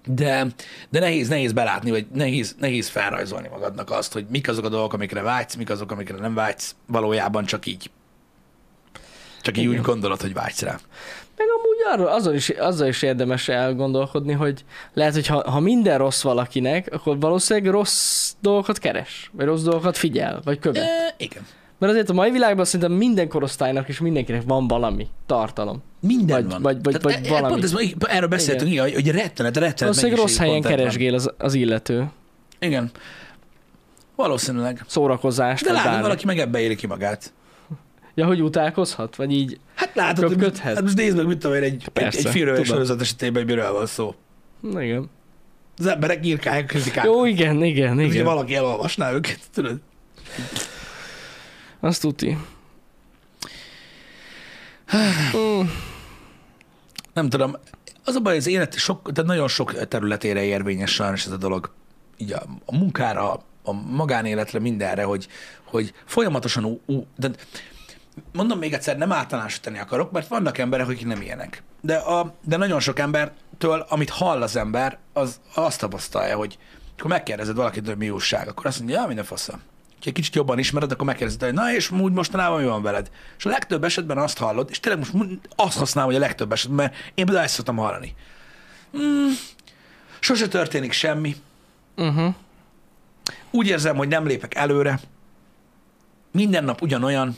S2: de, de nehéz, nehéz belátni, vagy nehéz, nehéz felrajzolni magadnak azt, hogy mik azok a dolgok, amikre vágysz, mik azok, amikre nem vágysz, valójában csak így. Csak így
S1: Igen.
S2: úgy gondolod, hogy vágysz rá.
S1: Arról, azon is, azzal is érdemes elgondolkodni, hogy lehet, hogy ha, ha minden rossz valakinek, akkor valószínűleg rossz dolgokat keres, vagy rossz dolgokat figyel, vagy követ.
S2: E, igen.
S1: Mert azért a mai világban szerintem minden korosztálynak és mindenkinek van valami tartalom.
S2: Minden
S1: Vagy-
S2: van.
S1: vagy- vagy-
S2: Tehát
S1: vagy
S2: e-
S1: valami.
S2: Pont ez, erről beszéltünk, igen. hogy, hogy rettenet, rettenet
S1: Valószínűleg rossz helyen keresgél az, az illető.
S2: Igen. Valószínűleg.
S1: Szórakozást,
S2: De látod, valaki meg ebbe éri ki magát.
S1: Ja, hogy utálkozhat? Vagy így?
S2: Hát látod, hogy
S1: Köpködhet?
S2: hát most nézd meg, mit tudom én, egy, egy,
S1: Persze,
S2: egy filmről
S1: tudom.
S2: sorozat esetében, hogy miről van szó.
S1: Igen.
S2: Az emberek írkálják, kritikálják.
S1: Jó, igen, igen,
S2: Ugye
S1: igen.
S2: valaki elolvasná őket, tudod?
S1: Azt tuti. Mm,
S2: Nem tudom. Az a baj, az élet sok, tehát nagyon sok területére érvényes sajnos ez a dolog. Így a, a munkára, a magánéletre, mindenre, hogy, hogy folyamatosan ú, ú, de mondom még egyszer, nem általánosítani akarok, mert vannak emberek, akik nem ilyenek. De, a, de nagyon sok embertől, amit hall az ember, az azt tapasztalja, hogy akkor megkérdezed valakit, hogy mi újság, akkor azt mondja, ja, minden faszom. Ha egy kicsit jobban ismered, akkor megkérdezed, hogy na és úgy mostanában mi van veled? És a legtöbb esetben azt hallod, és tényleg most azt használom, hogy a legtöbb esetben, mert én például ezt szoktam hallani. Hmm, sose történik semmi.
S1: uh-huh.
S2: Úgy érzem, hogy nem lépek előre. Minden nap ugyanolyan.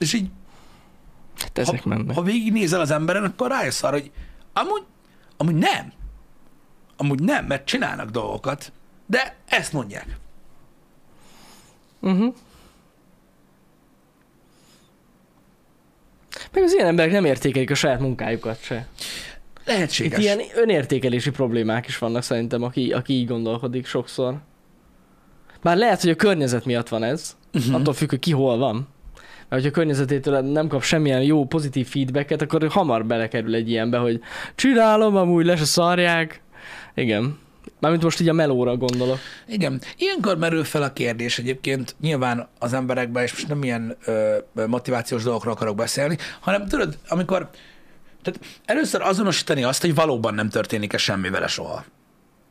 S2: És így,
S1: Hát ezek
S2: ha,
S1: mennek.
S2: ha végignézel az emberen, akkor rájössz arra, hogy amúgy, amúgy nem. Amúgy nem, mert csinálnak dolgokat, de ezt mondják.
S1: Uh-huh. Meg az ilyen emberek nem értékelik a saját munkájukat se. Itt
S2: Lehetséges.
S1: ilyen önértékelési problémák is vannak szerintem, aki, aki így gondolkodik sokszor. Bár lehet, hogy a környezet miatt van ez, uh-huh. attól függ, hogy ki hol van. Mert hogyha a környezetétől nem kap semmilyen jó, pozitív feedbacket, akkor hamar belekerül egy ilyenbe, hogy csinálom, amúgy le se szarják. Igen. Mármint most így a melóra gondolok.
S2: Igen. Ilyenkor merül fel a kérdés egyébként nyilván az emberekben, és most nem ilyen ö, motivációs dolgokról akarok beszélni, hanem tudod, amikor tehát először azonosítani azt, hogy valóban nem történik-e semmi vele soha.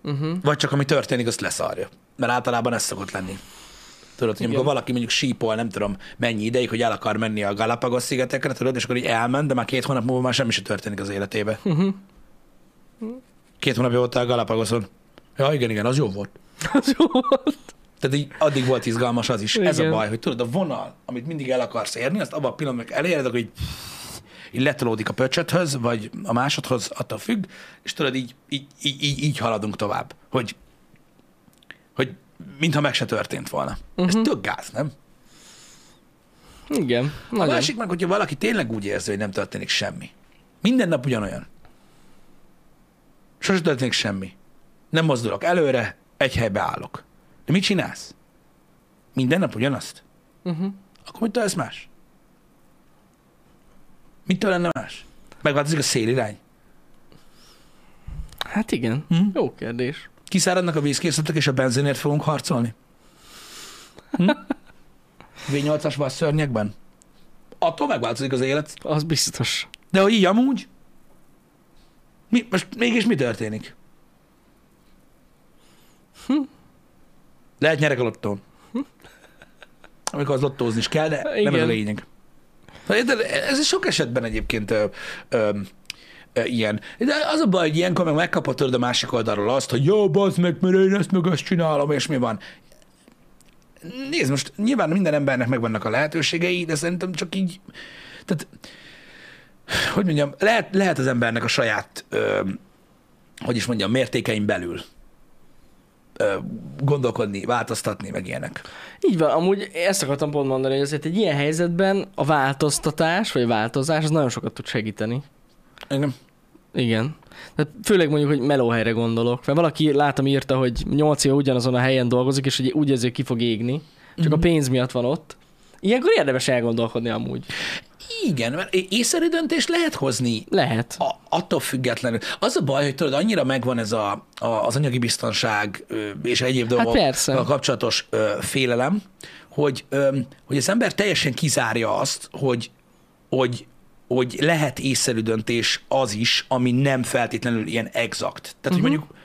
S1: Uh-huh.
S2: Vagy csak ami történik, azt leszarja. Mert általában ez szokott lenni. Tudod, hogy amikor valaki mondjuk sípol, nem tudom mennyi ideig, hogy el akar menni a Galapagos szigetekre, tudod, és akkor így elment, de már két hónap múlva már semmi sem történik az életébe.
S1: Uh-huh.
S2: Két hónapja voltál Galapagoson. Ja, igen, igen, az jó volt.
S1: Az jó volt.
S2: Tehát így addig volt izgalmas az is. Igen. Ez a baj, hogy tudod, a vonal, amit mindig el akarsz érni, azt abban a pillanatban eléred, akkor így, így letolódik a pöcsöthöz, vagy a másodhoz, attól függ, és tudod, így, így, így, így, haladunk tovább, hogy mintha meg se történt volna. Uh-huh. Ez tök gáz, nem?
S1: Igen.
S2: A
S1: Nagyon.
S2: másik meg, hogyha valaki tényleg úgy érzi, hogy nem történik semmi. Minden nap ugyanolyan. Sose történik semmi. Nem mozdulok előre, egy helybe állok. De mit csinálsz? Minden nap ugyanazt?
S1: Uh-huh.
S2: Akkor mitől ez más? Mitől lenne más? Megváltozik a szélirány?
S1: Hát igen.
S2: Hm?
S1: Jó kérdés.
S2: Kiszáradnak a vízkészletek, és a benzinért fogunk harcolni? Hm? V8-as szörnyekben? Attól megváltozik az élet.
S1: Az biztos.
S2: De hogy így amúgy? Mi, most mégis mi történik?
S1: Hm.
S2: Lehet nyerek a lottón. Amikor az lottózni is kell, de Igen. nem ez a lényeg. Ez sok esetben egyébként ö, ö, ilyen. De az a baj, hogy ilyenkor meg megkapod a másik oldalról azt, hogy jó, bazd meg, mert én ezt meg azt csinálom, és mi van. Nézd, most nyilván minden embernek megvannak a lehetőségei, de szerintem csak így, tehát hogy mondjam, lehet, lehet az embernek a saját, ö, hogy is mondjam, mértékeim belül gondolkodni, változtatni, meg ilyenek.
S1: Így van, amúgy ezt akartam pont mondani, hogy azért egy ilyen helyzetben a változtatás, vagy a változás, az nagyon sokat tud segíteni.
S2: Igen.
S1: Igen. Tehát főleg mondjuk, hogy melóhelyre gondolok. Mert valaki látom írta, hogy 8 éve ugyanazon a helyen dolgozik, és hogy úgy érzi, hogy ki fog égni. Csak
S2: Mhm.
S1: a pénz miatt van ott. Ilyenkor érdemes elgondolkodni amúgy.
S2: Igen, mert észszerű döntést lehet hozni
S1: Lehet.
S2: a, attól függetlenül. Az a baj, hogy tudod, annyira megvan ez a, a, az anyagi biztonság és egyéb dolgok
S1: Hát persze.
S2: kapcsolatos ö, félelem, hogy, ö, hogy az ember teljesen kizárja azt, hogy, hogy, hogy lehet észszerű döntés az is, ami nem feltétlenül ilyen exakt. Tehát, uh-huh. hogy mondjuk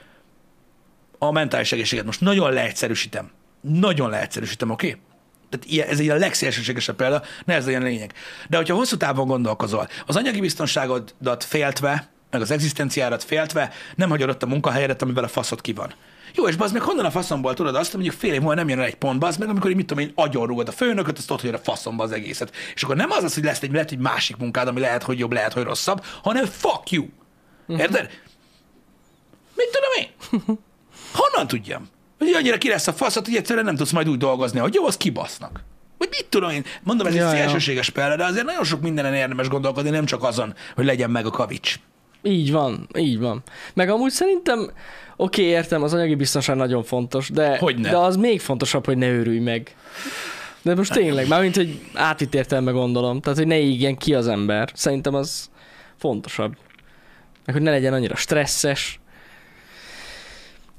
S2: a mentális egészséget most nagyon leegyszerűsítem. Nagyon leegyszerűsítem, oké? Okay? Tehát ilyen, ez egy a legszélsőségesebb példa, ne ez legyen a lényeg. De hogyha hosszú távon gondolkozol, az anyagi biztonságodat féltve, meg az egzisztenciárat féltve, nem hagyod ott a munkahelyedet, amivel a faszod ki van. Jó, és bazd meg honnan a faszomból tudod azt, hogy mondjuk fél év múlva nem jön el egy pont, bazd meg, amikor mit tudom én, agyonrúgod a főnököt, azt ott hogy a faszomba az egészet. És akkor nem az az, hogy lesz egy, lehet egy másik munkád, ami lehet, hogy jobb, lehet, hogy rosszabb, hanem fuck you. Érted? Mit tudom én? Honnan tudjam? Hogy annyira ki lesz a faszat, hogy egyszerűen nem tudsz majd úgy dolgozni, hogy jó, az kibasznak. Vagy mit tudom én? Mondom, ez
S1: Ja,
S2: egy
S1: ja.
S2: szélsőséges példa, de azért nagyon sok mindenen érdemes gondolkodni, nem csak azon, hogy legyen meg a kavics.
S1: Így van, így van. Meg amúgy szerintem, oké, értem, az anyagi biztonság nagyon fontos, de,
S2: Hogyne.
S1: de az még fontosabb, hogy ne őrülj meg. De most tényleg, mármint, hogy átvitt értelme gondolom, tehát, hogy ne égjen ki az ember. Szerintem az fontosabb. Meg, hogy ne legyen annyira stresszes.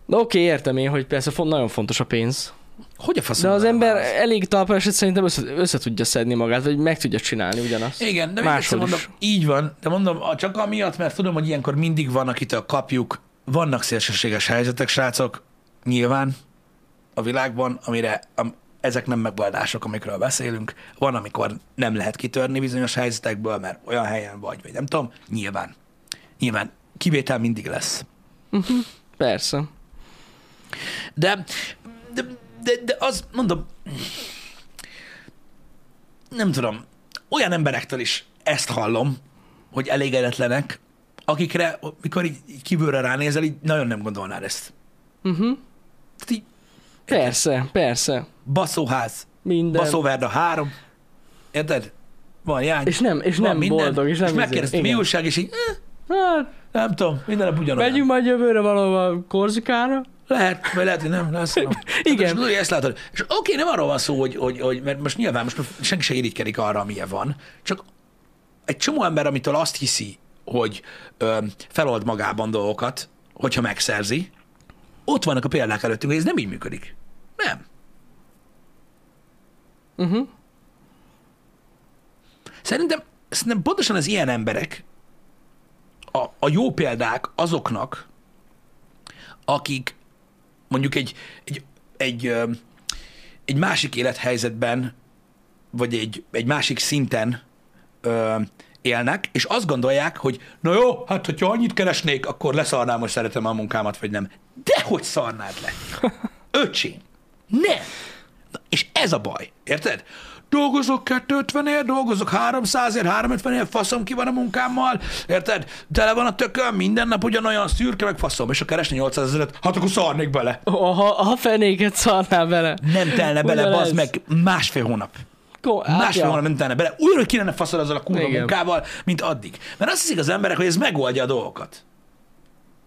S1: De oké, értem én, hogy persze nagyon fontos a pénz.
S2: Hogy a?
S1: De az ember elég talpra eset szerintem össze, össze tudja szedni magát, vagy meg tudja csinálni ugyanazt.
S2: Igen, de
S1: Máshol
S2: mondom,
S1: is.
S2: így van, de mondom, a- csak amiatt, mert tudom, hogy ilyenkor mindig van, akitől kapjuk, vannak szélsőséges helyzetek, srácok, nyilván a világban, amire am, ezek nem megoldások, amikről beszélünk. Van, amikor nem lehet kitörni bizonyos helyzetekből, mert olyan helyen vagy, vagy nem tudom. Nyilván. Nyilván. Kivétel mindig lesz.
S1: Persze.
S2: De, de, de, de az, mondom, nem tudom, olyan emberektől is ezt hallom, hogy elégedetlenek, akikre, mikor így, így kívülre ránézel, így nagyon nem gondolnád ezt.
S1: Uh-huh.
S2: Tehát így
S1: Persze, persze.
S2: baszóház,
S1: Minden.
S2: baszóverda három, érted? Van jány,
S1: És nem, és nem
S2: minden,
S1: boldog, és nem
S2: és megkérdeztem, mi újság, és így, eh,
S1: Hát,
S2: nem tudom, minden nap ugyanolyan.
S1: megyünk majd jövőre valahova Korzikára.
S2: Lehet, vagy lehet, hogy nem, lesz.
S1: Igen.
S2: És, tudod, ezt látod. És oké, nem arról van szó, hogy, hogy, hogy mert most nyilván most senki se irigykedik arra, amilyen van, csak egy csomó ember, amitől azt hiszi, hogy ö, felold magában dolgokat, hogyha megszerzi, ott vannak a példák előttünk, hogy ez nem így működik. Nem.
S1: Uh-huh.
S2: Szerintem, szerintem pontosan az ilyen emberek a, a jó példák azoknak, akik mondjuk egy, egy, egy, egy másik élethelyzetben, vagy egy, egy másik szinten ö, élnek, és azt gondolják, hogy na jó, hát hogyha annyit keresnék, akkor leszarnám, hogy szeretem a munkámat, vagy nem. Dehogy szarnád le? Öcsém. Nem. Na, és ez a baj, érted? Dolgozok 250 ért, dolgozok 300 ért, 350 ért, faszom ki van a munkámmal, érted? Tele van a tököm, minden nap ugyanolyan szürke, meg faszom, és ha keresni 800 ezeret, hát akkor szarnék bele.
S1: Ha, ha fenéket szarnál bele.
S2: Nem telne bele, bazd meg, másfél hónap.
S1: Ko- hát
S2: Másfél hónap nem telne bele. Újra ki lenne faszol azzal a kurva munkával, mint addig. Mert azt hiszik az emberek, hogy ez megoldja a dolgokat.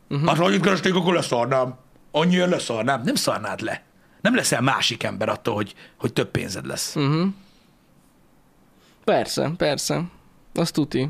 S2: Uh-huh. Hát, ha annyit keresnék, akkor leszarnám. Annyira leszarnám. Nem szarnád le. Nem leszel másik ember attól, hogy, hogy több pénzed lesz.
S1: Uh-huh. Persze, persze. Azt tuti.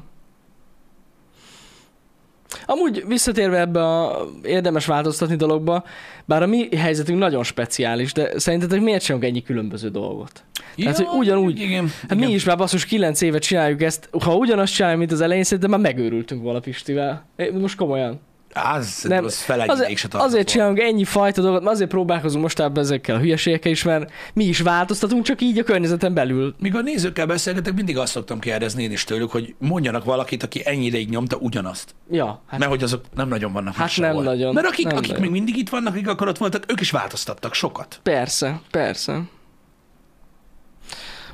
S1: Amúgy visszatérve ebbe a érdemes változtatni dologba, bár a mi helyzetünk nagyon speciális, de szerintetek miért csinálunk ennyi különböző dolgot? Tehát, hogy ugyanúgy-
S2: Igen,
S1: Hát mi is már basszus 9 évet csináljuk ezt, ha ugyanazt csináljuk, mint az elején, szerintem már megőrültünk volna Pistivel. Most komolyan.
S2: Az,
S1: Nem,
S2: az fel egy
S1: azért,
S2: se
S1: azért csinálunk ennyi fajta dolgot, mert azért próbálkozunk mostában ezekkel a hülyeségekkel is, mert mi is változtatunk, csak így a környezeten belül.
S2: Míg a nézőkkel beszélgetek, mindig azt szoktam kérdezni én is tőlük, hogy mondjanak valakit, aki ennyi ideig nyomta ugyanazt.
S1: Ja, hát
S2: Mert hogy azok nem nagyon vannak
S1: Hát nem nagyon,
S2: Mert akik,
S1: nem
S2: akik
S1: nagyon.
S2: még mindig itt vannak, akik akkor ott voltak, ők is változtattak sokat.
S1: persze, persze.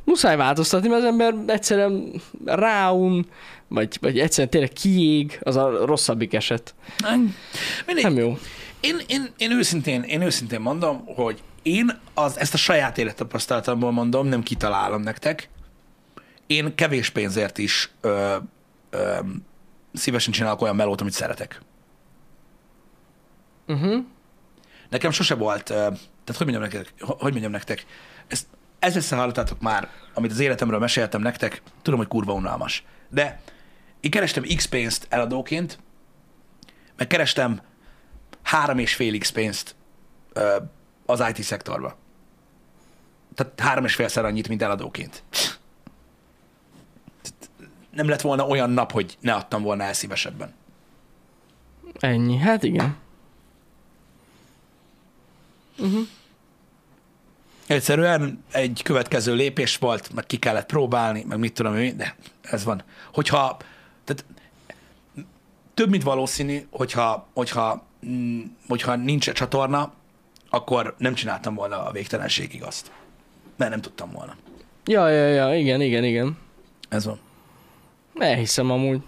S1: Muszáj változtatni, mert az ember egyszerűen ráun, vagy, vagy egyszerűen tényleg kiég, az a rosszabbik eset.
S2: Mindegy.
S1: Nem jó.
S2: Én, én, én, őszintén, én őszintén mondom, hogy én az, ezt a saját élettapasztalatomból mondom, nem kitalálom nektek. Én kevés pénzért is ö, ö, szívesen csinálok olyan melót, amit szeretek.
S1: Uh-huh.
S2: Nekem sose volt, tehát hogy mondjam nektek, hogy mondjam nektek, ezt ezzel hallottatok már, amit az életemről meséltem nektek, tudom, hogy kurva unalmas. De én kerestem X pénzt eladóként, meg kerestem három és fél X pénzt ö, az IT szektorba. Tehát három és félszer annyit, mint eladóként. Nem lett volna olyan nap, hogy ne adtam volna el szívesebben.
S1: Ennyi. Hát igen. Uh-huh.
S2: Egyszerűen egy következő lépés volt, meg ki kellett próbálni, meg mit tudom én, de ez van. Hogyha, tehát több mint valószínű, hogyha, hogyha, mm, hogyha nincs egy csatorna, akkor nem csináltam volna a végtelenségig azt. Mert nem tudtam volna.
S1: Ja, ja, ja, igen, igen, igen.
S2: Ez van.
S1: Elhiszem amúgy.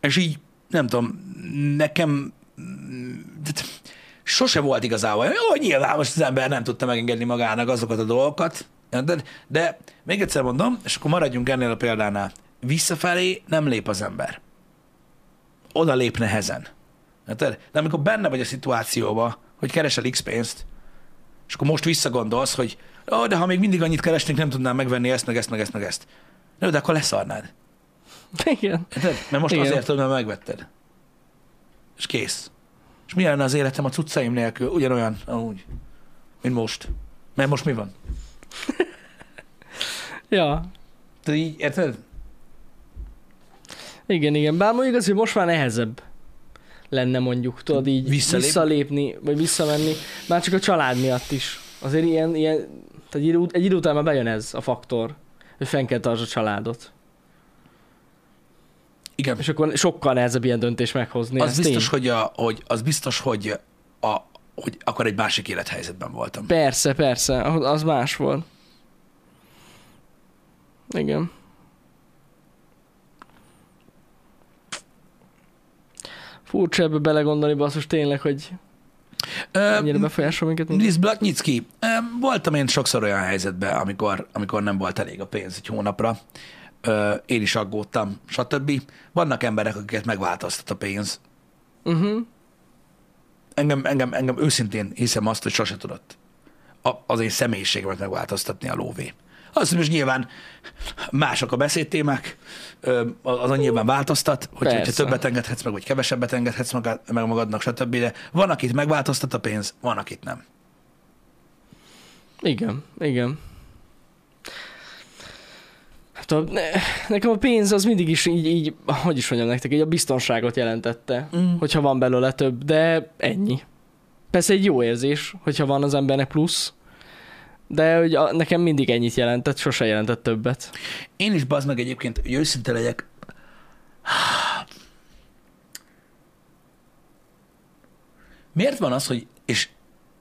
S2: És így, nem tudom, nekem mm, sose volt igazából. Jó, nyilván most az ember nem tudta megengedni magának azokat a dolgokat, de, de még egyszer mondom, és akkor maradjunk ennél a példánál. Visszafelé nem lép az ember. Oda lép nehezen. De amikor benne vagy a szituációba, hogy keresel X pénzt, és akkor most visszagondolsz, hogy ó, de ha még mindig annyit keresnék, nem tudnám megvenni ezt, meg ezt, meg ezt, meg ezt. No, de akkor leszarnád.
S1: Igen.
S2: Érted? Mert most
S1: Igen.
S2: azért tudod, mert megvetted. És kész. És mi lenne az életem a cuccaim nélkül? Ugyanolyan, amúgy, mint most. Mert most mi van?
S1: Ja.
S2: Te így, érted?
S1: Igen, igen. Bár mondjuk az, hogy most már nehezebb lenne mondjuk, tudod így
S2: Visszalép-
S1: visszalépni, vagy visszamenni, már csak a család miatt is. Azért ilyen, ilyen tehát egy, idő, egy idő után már bejön ez a faktor, hogy fenn kell tartsd a családot.
S2: Igen.
S1: És akkor sokkal nehezebb ilyen döntés meghozni.
S2: Az biztos,
S1: tény.
S2: hogy, a, hogy, az biztos, hogy, a, hogy akkor egy másik élethelyzetben voltam.
S1: Persze, persze, az más volt. Igen. Furcsa ebbe belegondolni, basszus, tényleg, hogy ennyire befolyásol minket.
S2: Liz Blaknicki, ö, voltam én sokszor olyan helyzetben, amikor, amikor nem volt elég a pénz egy hónapra. Én is aggódtam, stb. Vannak emberek, akiket megváltoztat a pénz.
S1: Uh-huh.
S2: Engem, engem, engem őszintén hiszem azt, hogy sose tudott a, az én személyiségemet megváltoztatni a lóvé. Azt most nyilván mások a beszédtémák, azon nyilván változtat, hogy, hogyha
S1: Persze.
S2: többet engedhetsz meg, vagy kevesebbet engedhetsz magad, meg magadnak, stb. De van, akit megváltoztat a pénz, van, akit nem.
S1: Igen, igen. Ne, nekem a pénz az mindig is így, így, hogy is mondjam nektek, így a biztonságot jelentette,
S2: Mm.
S1: hogyha van belőle több, de ennyi. Persze egy jó érzés, hogyha van az embernek plusz, de hogy a, nekem mindig ennyit jelentett, sose jelentett többet.
S2: Én is bazd meg egyébként, hogy őszinte legyek, miért van az, hogy, és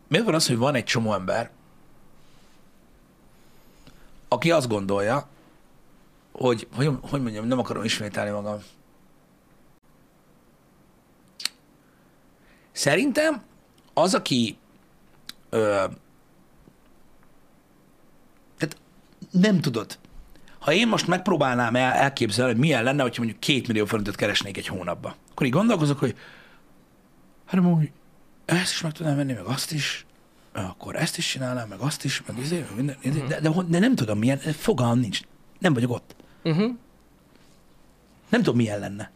S2: miért van az, hogy van egy csomó ember, aki azt gondolja, hogy, hogy, hogy mondjam, nem akarom ismételni magam. Szerintem az, aki ö, tehát nem tudod. Ha én most megpróbálnám el, elképzelni, hogy milyen lenne, hogyha mondjuk két millió forintot keresnék egy hónapba, akkor így gondolkozok, hogy hát amúgy ezt is meg tudnám venni, meg azt is, akkor ezt is csinálnám, meg azt is, meg izé, minden, izé, de, de, de, nem tudom milyen, fogalmam nincs. Nem vagyok ott.
S1: Uh-huh.
S2: Nem tudom, milyen lenne.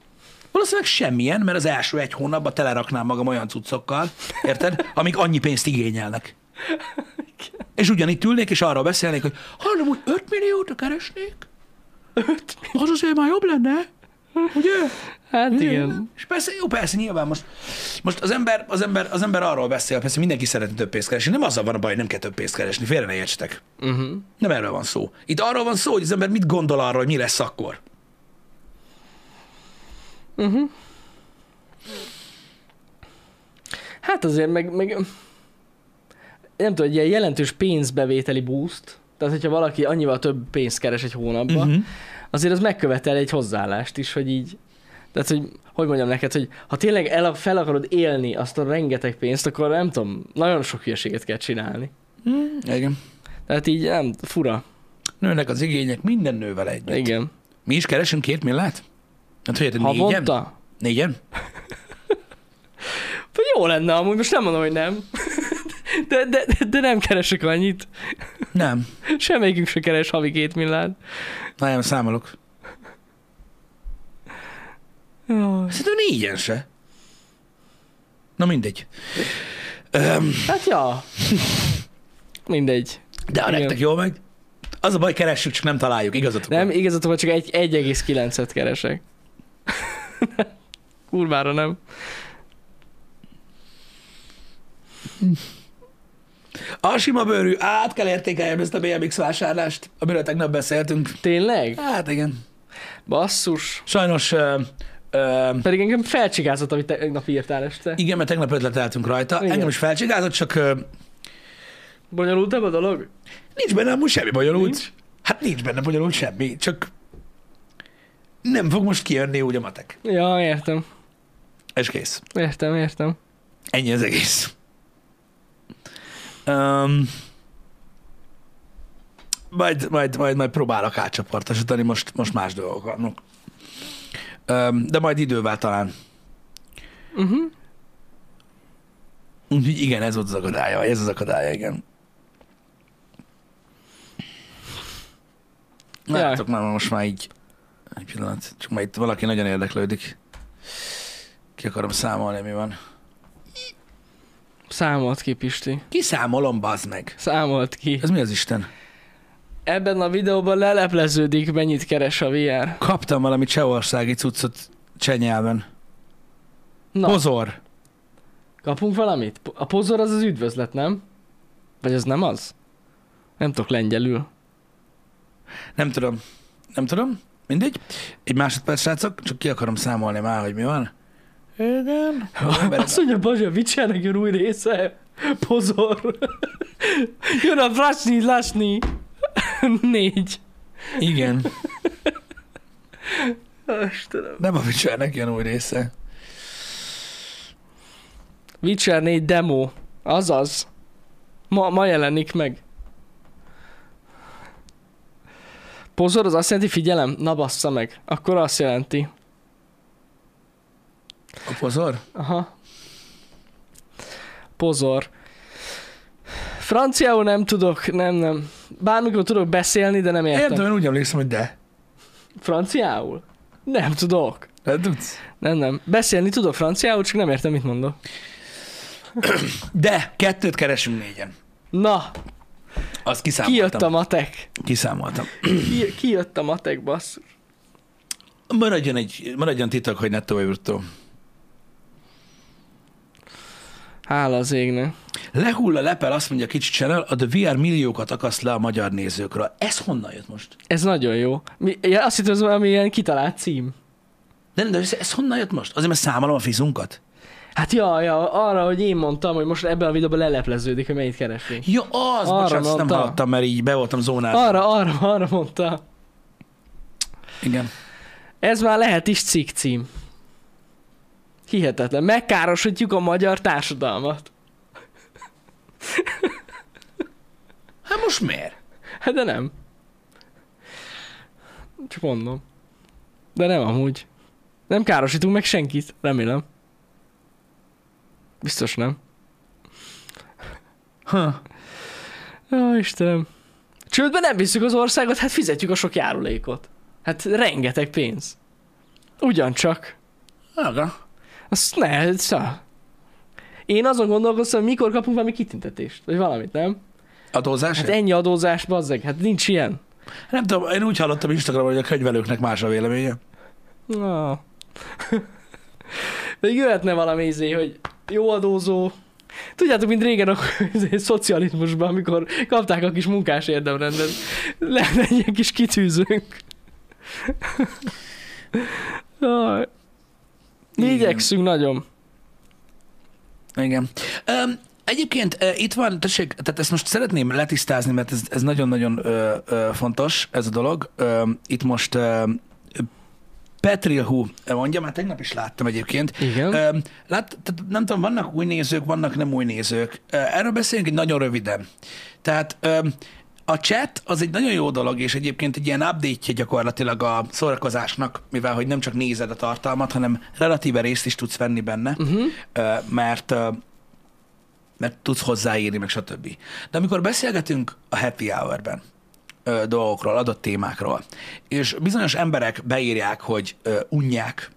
S2: Valószínűleg semmilyen, mert az első egy hónapban teleraknám magam olyan cuccokkal, érted, amik annyi pénzt igényelnek. És ugyanitt ülnék, és arról beszélnék, hogy hanem úgy 5 milliót keresnék, az azért már jobb lenne, ugye?
S1: Hát igen.
S2: És persze, jó, persze, nyilván most, most az, ember, az, ember, az ember arról beszél, persze mindenki szeretne több pénzt keresni. Nem azzal van a baj, hogy nem kell több pénzt keresni, félre ne értsetek.
S1: Uh-huh.
S2: Nem erről van szó. Itt arról van szó, hogy az ember mit gondol arról, hogy mi lesz akkor.
S1: Uh-huh. Hát azért meg, meg nem tudom, egy ilyen jelentős pénzbevételi boost, tehát hogyha valaki annyival több pénzt keres egy hónapban,
S2: Mhm.
S1: Azért az megkövetel egy hozzáállást is, hogy így, tehát hogy, hogy mondjam neked, hogy ha tényleg el, fel akarod élni azt a rengeteg pénzt, akkor nem tudom, nagyon sok hülyeséget kell csinálni.
S2: Mm, igen.
S1: Tehát így nem, fura.
S2: Nőnek az igények minden nővel együtt.
S1: Igen.
S2: Mi is keresünk két millát? Hát hogy érted, négyen?
S1: Havonta?
S2: Négyen?
S1: Jó lenne amúgy, most nem mondom, hogy nem. De, de, de nem keresek annyit.
S2: Nem.
S1: Semmelyikünk se keres havi két milliárd.
S2: Na, nem számolok.
S1: Jaj.
S2: Szerintem négyen se. Na mindegy. Öm,
S1: Hát ja. Mindegy.
S2: de a nektek jól meg? Az a baj, keressük, csak nem találjuk, igazatok
S1: Nem, igazatok van, csak egy 1,9-et keresek. Kurvára nem.
S2: A sima bőrű, át kell értékeljem ezt a BMX vásárlást, amiről tegnap beszéltünk.
S1: Tényleg?
S2: Hát igen.
S1: Basszus.
S2: Sajnos, ö, ö,
S1: Pedig engem felcsigázott, amit tegnap írtál este.
S2: igen, mert tegnap ötleteltünk rajta.
S1: Igen.
S2: Engem is felcsigázott, csak ö,
S1: Bonyolultabb a dolog?
S2: nincs benne amúgy semmi bonyolult.
S1: Nincs?
S2: Hát nincs benne bonyolult semmi, csak nem fog most kijönni úgy a matek.
S1: Ja, értem.
S2: És kész.
S1: Értem, értem.
S2: Ennyi az egész. Um, majd, majd, majd, majd próbálok átcsoportosítani, most, most más dolgok vannak. Um, de majd idővel talán.
S1: Uh-huh.
S2: Úgyhogy igen, ez volt az akadálya, ez az akadálya, igen. Látok már most már így. Egy pillanat, csak majd valaki nagyon érdeklődik. Ki akarom számolni, mi van.
S1: Számolt ki, Pisti.
S2: Kiszámolom, bazd meg.
S1: Számolt ki.
S2: Ez mi az Isten?
S1: Ebben a videóban lelepleződik, mennyit keres a VR.
S2: Kaptam valami csehországi cuccot csenyelven.
S1: Na,
S2: Pozor.
S1: kapunk valamit? A pozor az az üdvözlet, nem? Vagy az nem az? Nem tudok lengyelül.
S2: Nem tudom. Nem tudom. Mindegy. Egy másodperc, srácok, csak ki akarom számolni már, hogy mi van. Igen.
S1: Azt mondja, Bazsi, a Witchernek jön új része. Pozor. jön a Vrasni, Lasni. Négy.
S2: Igen.
S1: Istenem.
S2: Nem a Witchernek jön új része.
S1: Witcher 4 demo. Azaz. Ma, ma jelenik meg. Pozor az azt jelenti, figyelem, na bassza meg. Akkor azt jelenti.
S2: A pozor?
S1: Aha. Pozor. Franciául nem tudok, nem, nem. Bármikor tudok beszélni, de nem értem.
S2: Értem, én úgy emlékszem, hogy de.
S1: Franciául? Nem tudok.
S2: De tudsz.
S1: Nem, nem. Beszélni tudok franciául, csak nem értem, mit mondok.
S2: De, kettőt keresünk négyen.
S1: Na,
S2: Azt kiszámoltam.
S1: kijött a matek.
S2: Kiszámoltam.
S1: Ki, kijött a matek, basszus.
S2: Maradjon, egy, maradjon titok, hogy nettó vagy
S1: Hála az égnek.
S2: Lehull a lepel, azt mondja kicsi channel, a The VR milliókat akaszt le a magyar nézőkről. Ez honnan jött most?
S1: Ez nagyon jó. Mi, ja, azt hittem, ez valami ilyen kitalált cím.
S2: De, nem, de ez, ez honnan jött most? Azért, mert számolom a fizunkat?
S1: Hát ja, ja, arra, hogy én mondtam, hogy most ebben a videóban lelepleződik, hogy mennyit keresünk.
S2: Ja, az,
S1: Arra
S2: bocsánat, azt nem
S1: mondta.
S2: hallottam, mert így be voltam zónában.
S1: Arra, arra, arra mondta.
S2: Igen.
S1: Ez már lehet is cikk cím. Hihetetlen. Megkárosítjuk a magyar társadalmat.
S2: Hát most miért?
S1: Hát de nem. Csak mondom. De nem amúgy. Nem károsítunk meg senkit, remélem. Biztos nem.
S2: Ha.
S1: Jó, Istenem. Csődben nem visszük az országot, hát fizetjük a sok járulékot. Hát rengeteg pénz. Ugyancsak.
S2: Aga.
S1: Ne, szá. Én azon gondolkoztam, hogy mikor kapunk valami kitüntetést, vagy valamit, nem?
S2: Adózás?
S1: Hát
S2: Hát
S1: ennyi adózás, bazzeg, hát nincs ilyen.
S2: nem tudom, én úgy hallottam Instagramon, hogy a könyvelőknek más a véleménye.
S1: Na. Még jöhetne valami izé, hogy jó adózó. Tudjátok, mint régen a izé, szocializmusban, amikor kapták a kis munkás érdemrendet. Lenne egy ilyen kis kitűzőnk. Mi igyekszünk nagyon.
S2: Igen. Um, egyébként uh, itt van, tessék, tehát ezt most szeretném letisztázni, mert ez, ez nagyon-nagyon uh, uh, fontos, ez a dolog. Um, itt most uh, Petrilhu mondja, már tegnap is láttam egyébként.
S1: Igen.
S2: Um, lát, tehát nem tudom, vannak új nézők, vannak nem új nézők. Uh, erről beszélünk egy nagyon röviden. Tehát um, a chat az egy nagyon jó dolog, és egyébként egy ilyen update gyakorlatilag a szórakozásnak, mivel hogy nem csak nézed a tartalmat, hanem relatíve részt is tudsz venni benne,
S1: Uh-huh.
S2: Mert mert tudsz hozzáírni, meg stb. De amikor beszélgetünk a happy hour-ben ö, dolgokról, adott témákról, és bizonyos emberek beírják, hogy ö, unják,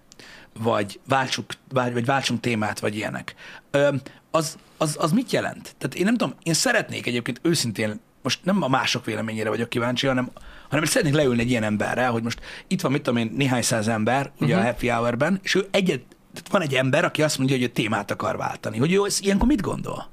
S2: vagy váltsuk, vagy, vagy váltsunk témát, vagy ilyenek, ö, az, az, az mit jelent? Tehát én nem tudom, én szeretnék egyébként őszintén, most nem a mások véleményére vagyok kíváncsi, hanem, hanem szeretnék leülni egy ilyen emberrel, hogy most itt van, mit tudom én, néhány száz ember, ugye uh-huh. a happy hour-ben, és ő egyet, tehát van egy ember, aki azt mondja, hogy ő témát akar váltani. Hogy ő ezt ilyenkor mit gondol?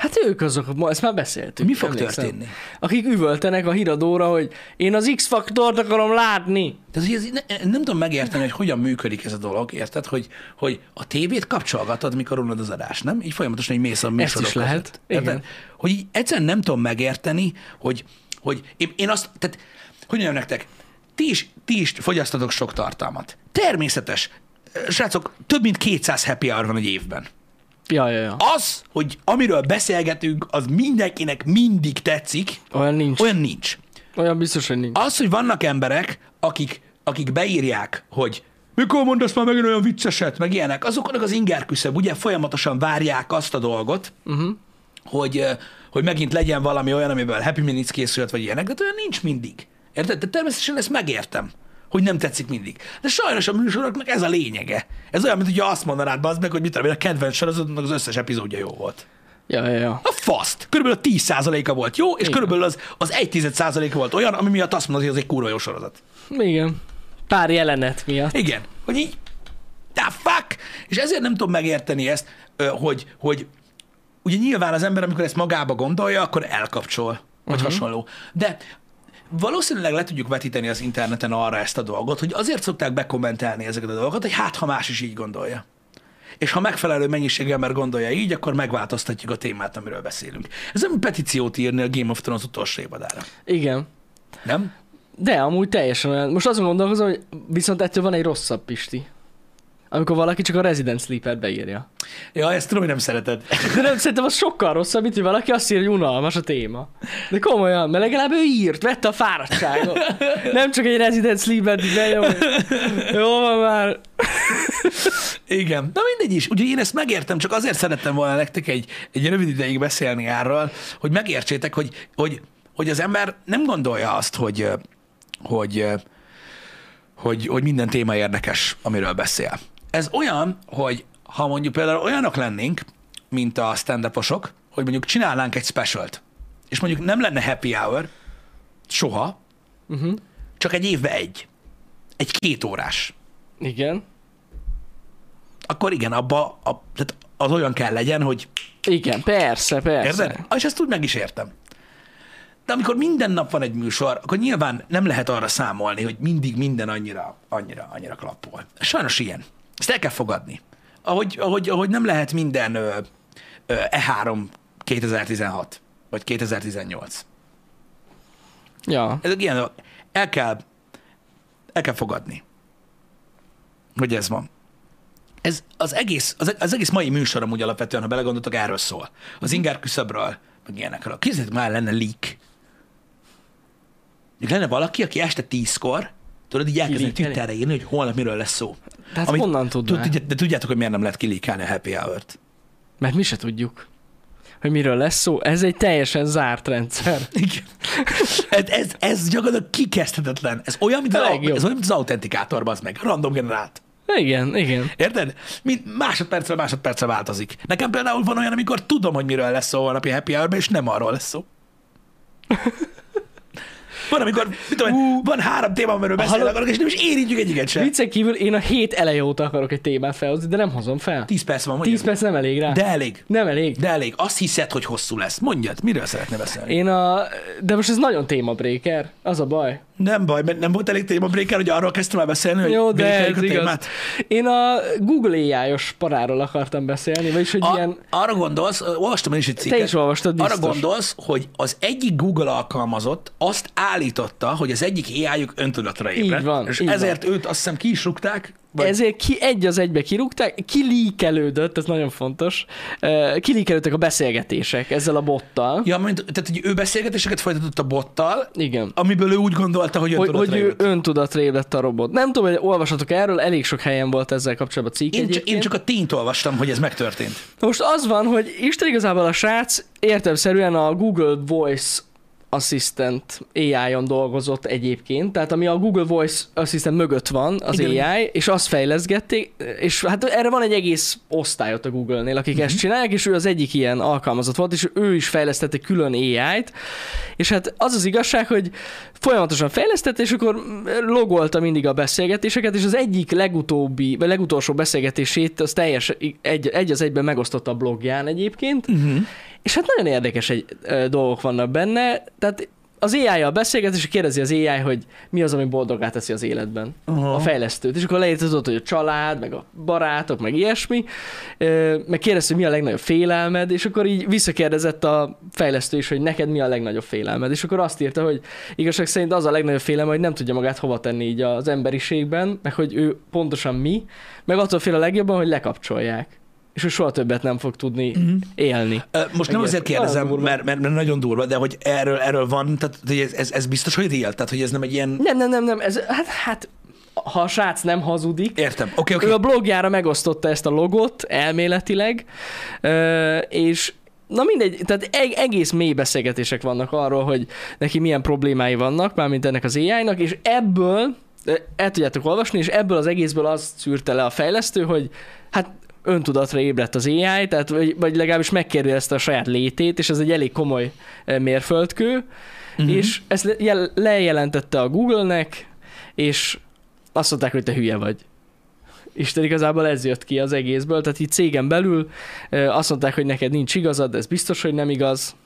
S1: Hát ők azok, ma- ezt már beszéltük.
S2: Mi fog
S1: emlékszem.
S2: történni?
S1: Akik üvöltenek a híradóra, hogy én az X-faktort akarom látni.
S2: Hogy ez, ne, nem tudom megérteni, hogy hogyan működik ez a dolog, érted? Hogy, hogy a tévét kapcsolgatod, mikor unod az adást, nem? Így folyamatosan így mész a műsorok
S1: is lehet,
S2: között. Érted?
S1: igen.
S2: Hogy így egyszerűen nem tudom megérteni, hogy, hogy én, én azt, tehát, hogy mondjam nektek, ti is, ti is fogyasztatok sok tartalmat. Természetes. Srácok, több mint 200 happy hour van egy évben.
S1: Ja, ja, ja.
S2: Az, hogy amiről beszélgetünk, az mindenkinek mindig tetszik,
S1: Olyan nincs. Olyan,
S2: nincs.
S1: Olyan biztos, hogy nincs.
S2: Az, hogy vannak emberek, akik, akik beírják, hogy mikor mondasz már megint olyan vicceset, meg ilyenek, azoknak az inger küszöb, ugye folyamatosan várják azt a dolgot, uh-huh. hogy, hogy megint legyen valami olyan, amiből Happy Minutes készült, vagy ilyenek, de olyan nincs mindig. Érted? De természetesen ezt megértem, hogy nem tetszik mindig. De sajnos a műsoroknak ez a lényege. Ez olyan, mint hogyha azt mondanád az meg, hogy mit tudom, a kedvenc sorozatnak az összes epizódja jó volt.
S1: Ja, ja, ja.
S2: A faszt. Körülbelül a 10%-a volt jó, és
S1: Igen.
S2: körülbelül az, az 1 volt olyan, ami miatt azt mondod, hogy az egy kurva jó sorozat.
S1: Igen. Pár jelenet miatt.
S2: Igen, hogy így, the fuck? És ezért nem tudom megérteni ezt, hogy, hogy ugye nyilván az ember, amikor ezt magába gondolja, akkor elkapcsol, vagy uh-huh. hasonló. De valószínűleg le tudjuk vetíteni az interneten arra ezt a dolgot, hogy azért szokták bekommentelni ezeket a dolgokat, hogy hát, ha más is így gondolja. És ha megfelelő mennyiségű ember gondolja így, akkor megváltoztatjuk a témát, amiről beszélünk. Ez nem petíciót írni a Game of Thrones utolsó évadára.
S1: Igen.
S2: Nem?
S1: De amúgy teljesen olyan. Most azon gondolkozom, hogy viszont ettől van egy rosszabb Pisti. Amikor valaki csak a Resident Sleeper beírja.
S2: Ja, ezt tudom, hogy nem szereted.
S1: De nem, szerintem az sokkal rosszabb, mint hogy valaki azt írja, hogy unalmas a téma. De komolyan, mert legalább ő írt, vette a fáradtságot. Nem csak egy Resident Sleeper-t így benyom. Jó van már.
S2: Igen. Na mindegy is. Ugye én ezt megértem, csak azért szerettem volna nektek egy, egy rövid ideig beszélni erről, hogy megértsétek, hogy, hogy, hogy az ember nem gondolja azt, hogy, hogy, hogy, hogy minden téma érdekes, amiről beszél. Ez olyan, hogy ha mondjuk például olyanok lennénk, mint a stand hogy mondjuk csinálnánk egy specialt, és mondjuk nem lenne happy hour, soha,
S1: Uh-huh.
S2: csak egy évbe egy. Egy két órás.
S1: Igen.
S2: Akkor igen, abba, a, tehát az olyan kell legyen, hogy
S1: Igen, persze, persze.
S2: Érted? És ezt úgy meg is értem. De amikor minden nap van egy műsor, akkor nyilván nem lehet arra számolni, hogy mindig minden annyira, annyira, annyira klappol. Sajnos ilyen. Ezt el kell fogadni. Ahogy, ahogy, ahogy nem lehet minden ö, ö, E3 2016, vagy 2018.
S1: Ja.
S2: Ezek ilyen, el kell, el kell fogadni, hogy ez van. Ez az egész, az, az egész mai műsor amúgy alapvetően, ha belegondoltok, erről szól. Az inger küszöbről, meg ilyenekről. Képzeljétek már lenne leak. Még lenne valaki, aki este tízkor, tudod, így elkezdeni? Twitterre írni, hogy holnap miről lesz szó.
S1: Tehát honnan tudná?
S2: tud, De tudjátok, hogy miért nem lehet kilikálni a happy hour-t?
S1: Mert mi se tudjuk, hogy miről lesz szó. Ez egy teljesen zárt rendszer.
S2: Igen. ez, ez, ez gyakorlatilag kikezdhetetlen. Ez olyan, mint,
S1: A
S2: ez olyan, mint az autentikátor, az meg. Random generált.
S1: Igen, igen.
S2: Érted? Mint másodpercről másodpercre változik. Nekem például van olyan, amikor tudom, hogy miről lesz szó a napi happy hour és nem arról lesz szó. Van, amikor, mit tudom, én, van három téma, amiről beszélni akarok, és nem is érintjük egyiket sem.
S1: Viccen kívül én a hét eleje óta akarok egy témát felhozni, de nem hozom fel.
S2: Tíz perc van,
S1: Tíz
S2: mondjad.
S1: perc nem elég rá.
S2: De elég.
S1: Nem elég.
S2: De elég. Azt hiszed, hogy hosszú lesz. Mondjad, miről szeretne beszélni?
S1: Én a... De most ez nagyon témabréker. Az a baj.
S2: Nem baj, mert nem volt elég téma breaker, hogy arról kezdtem el beszélni, hogy
S1: Jó, de ez
S2: a
S1: igaz.
S2: témát.
S1: Én a Google AI-os paráról akartam beszélni, vagyis hogy
S2: A,
S1: ilyen...
S2: Arra gondolsz, olvastam én is egy cikket.
S1: is olvastad, biztos.
S2: Arra gondolsz, hogy az egyik Google alkalmazott azt állította, hogy az egyik AI-juk öntudatra ébredt.
S1: van,
S2: És
S1: így
S2: ezért őt azt hiszem ki is rúgták, Vagy-
S1: ezért ki, egy az egybe kirúgták, kilíkelődött, ez nagyon fontos, kilíkelődtek a beszélgetések ezzel a bottal.
S2: Ja, mint, tehát hogy ő beszélgetéseket folytatott a bottal,
S1: Igen.
S2: amiből ő úgy gondolta, hogy
S1: Hogy,
S2: öntudatra
S1: hogy ő
S2: ébredt.
S1: öntudatra ébredt a robot. Nem tudom, hogy olvasatok erről, elég sok helyen volt ezzel kapcsolatban cikk
S2: Én, csak, én csak a tényt olvastam, hogy ez megtörtént.
S1: Most az van, hogy Isten igazából a srác értelmszerűen a Google Voice Assistant AI-on dolgozott egyébként, tehát ami a Google Voice Assistant mögött van, az
S2: Igen.
S1: AI, és azt fejleszgették, és hát erre van egy egész osztályot a Google-nél, akik
S2: Mhm.
S1: ezt csinálják, és ő az egyik ilyen alkalmazott volt, és ő is fejlesztette külön AI-t, és hát az az igazság, hogy folyamatosan fejlesztette, és akkor logolta mindig a beszélgetéseket, és az egyik legutóbbi, vagy legutolsó beszélgetését az teljes egy, egy az egyben megosztotta a blogján egyébként,
S2: Uh-huh.
S1: És hát nagyon érdekes egy, ö, dolgok vannak benne, tehát az AI-jal beszélget, és kérdezi az AI, hogy mi az, ami boldogá teszi az életben.
S2: Aha.
S1: A fejlesztőt. És akkor leírtad hogy a család, meg a barátok, meg ilyesmi, meg kérdezte, hogy mi a legnagyobb félelmed, és akkor így visszakérdezett a fejlesztő is, hogy neked mi a legnagyobb félelmed. És akkor azt írta, hogy igazság szerint az a legnagyobb félelme, hogy nem tudja magát hova tenni így az emberiségben, meg hogy ő pontosan mi, meg attól fél a legjobban, hogy lekapcsolják. És hogy soha többet nem fog tudni
S2: Mhm.
S1: élni.
S2: Most nem azért kérdezem,
S1: durva.
S2: mert, mert, mert nagyon durva, de hogy erről, erről van, tehát hogy ez, ez, ez biztos, hogy real? Tehát, hogy ez nem egy ilyen...
S1: Nem, nem, nem, nem, ez, hát, hát ha a srác nem hazudik,
S2: Értem, oké,
S1: okay,
S2: oké.
S1: ő a blogjára megosztotta ezt a logot elméletileg, és Na mindegy, tehát eg- egész mély beszélgetések vannak arról, hogy neki milyen problémái vannak, mármint ennek az AI-nak, és ebből el tudjátok olvasni, és ebből az egészből azt szűrte le a fejlesztő, hogy hát öntudatra ébredt az AI, tehát vagy, vagy legalábbis megkérdezte a saját létét, és ez egy elég komoly ö, mérföldkő, uh-huh. és ezt le- jel- lejelentette a Google-nek, és azt mondták, hogy te hülye vagy. Isten igazából ez jött ki az egészből, tehát itt cégen belül ö, azt mondták, hogy neked nincs igazad, ez biztos, hogy nem igaz.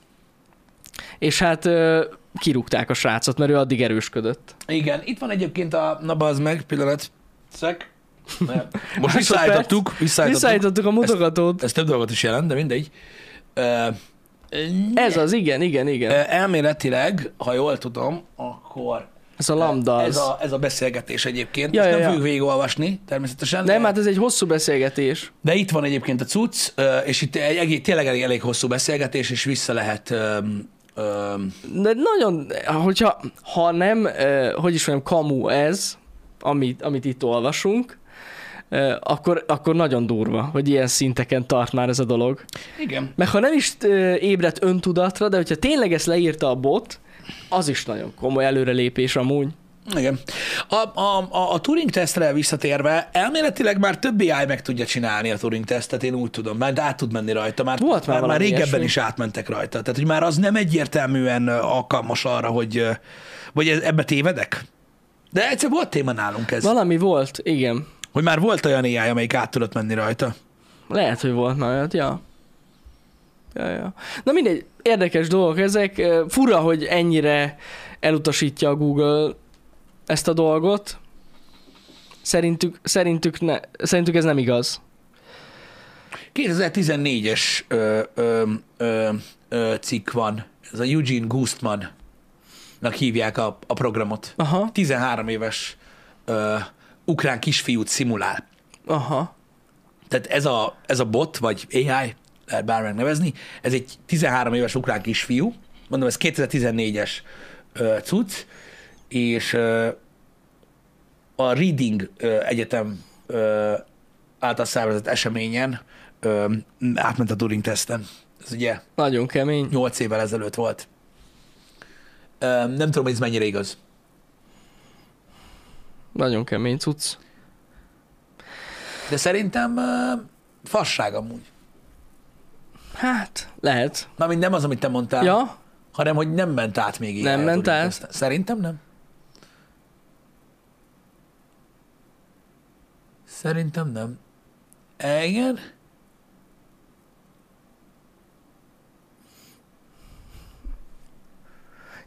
S1: És hát ö, kirúgták a srácot, mert ő addig erősködött.
S2: Igen, itt van egyébként a... Na bazd meg, pillanat. Szek. Mert Most
S1: Másodperc.
S2: visszaállítottuk, visszaállítottuk.
S1: Visszaállítottuk a mutogatót.
S2: Ez több dolgot is jelent, de mindegy. Ö,
S1: Ez az, igen, igen, igen.
S2: elméletileg, ha jól tudom, akkor
S1: Ez a lambda
S2: ez a, ez a beszélgetés egyébként.
S1: Ja,
S2: Ezt
S1: ja,
S2: nem
S1: ja.
S2: fogjuk végigolvasni, természetesen.
S1: Nem,
S2: de,
S1: hát ez egy hosszú beszélgetés.
S2: de itt van egyébként a cucc, és itt egy, tényleg elég, elég hosszú beszélgetés, és vissza lehet öm, öm,
S1: De nagyon, hogyha ha nem, hogy is mondjam, kamu ez, amit, amit itt olvasunk, akkor, akkor nagyon durva, hogy ilyen szinteken tart már ez a dolog.
S2: igen.
S1: Mert ha nem is ébredt öntudatra, de hogyha tényleg ezt leírta a bot, az is nagyon komoly előrelépés amúgy.
S2: Igen. A, a, a, a Turing tesztre visszatérve, elméletileg már több AI meg tudja csinálni a Turing tesztet, én úgy tudom, mert át tud menni rajta. Már,
S1: Volt már
S2: már, már régebben
S1: ilyesmi.
S2: is átmentek rajta. Tehát, hogy már az nem egyértelműen alkalmas arra, hogy vagy ebbe tévedek. De egyszer volt téma nálunk ez,
S1: Valami volt, igen.
S2: Hogy már volt olyan AI, amelyik át tudott menni rajta.
S1: Lehet, hogy volt már olyat, ja. Ja, ja. Na mindegy, érdekes dolgok ezek. Fura, hogy ennyire elutasítja a Google ezt a dolgot. Szerintük, szerintük, ne, szerintük ez nem igaz.
S2: 2014-es ö, ö, ö, ö, cikk van, ez a Eugene Gustman hívják a, a programot.
S1: Aha,
S2: 13 éves ö, ukrán kisfiút szimulál.
S1: aha.
S2: Tehát ez a, ez a bot, vagy AI, lehet bármilyen nevezni, ez egy 13 éves ukrán kisfiú, mondom, ez 2014-es ö, cucc, és ö, a Reading ö, Egyetem ö, által szervezett eseményen ö, átment a Turing teszten. Ez ugye
S1: Nagyon kemény.
S2: 8 évvel ezelőtt volt. Ö, nem tudom, hogy ez mennyire igaz.
S1: Nagyon kemény cucc.
S2: De szerintem ö, fasság amúgy.
S1: Hát, lehet.
S2: Mármint nem az, amit te mondtál,
S1: Ja,
S2: hanem hogy nem ment át még
S1: Nem
S2: AI a
S1: ment át?
S2: teszten. Szerintem nem. Szerintem nem. E, igen.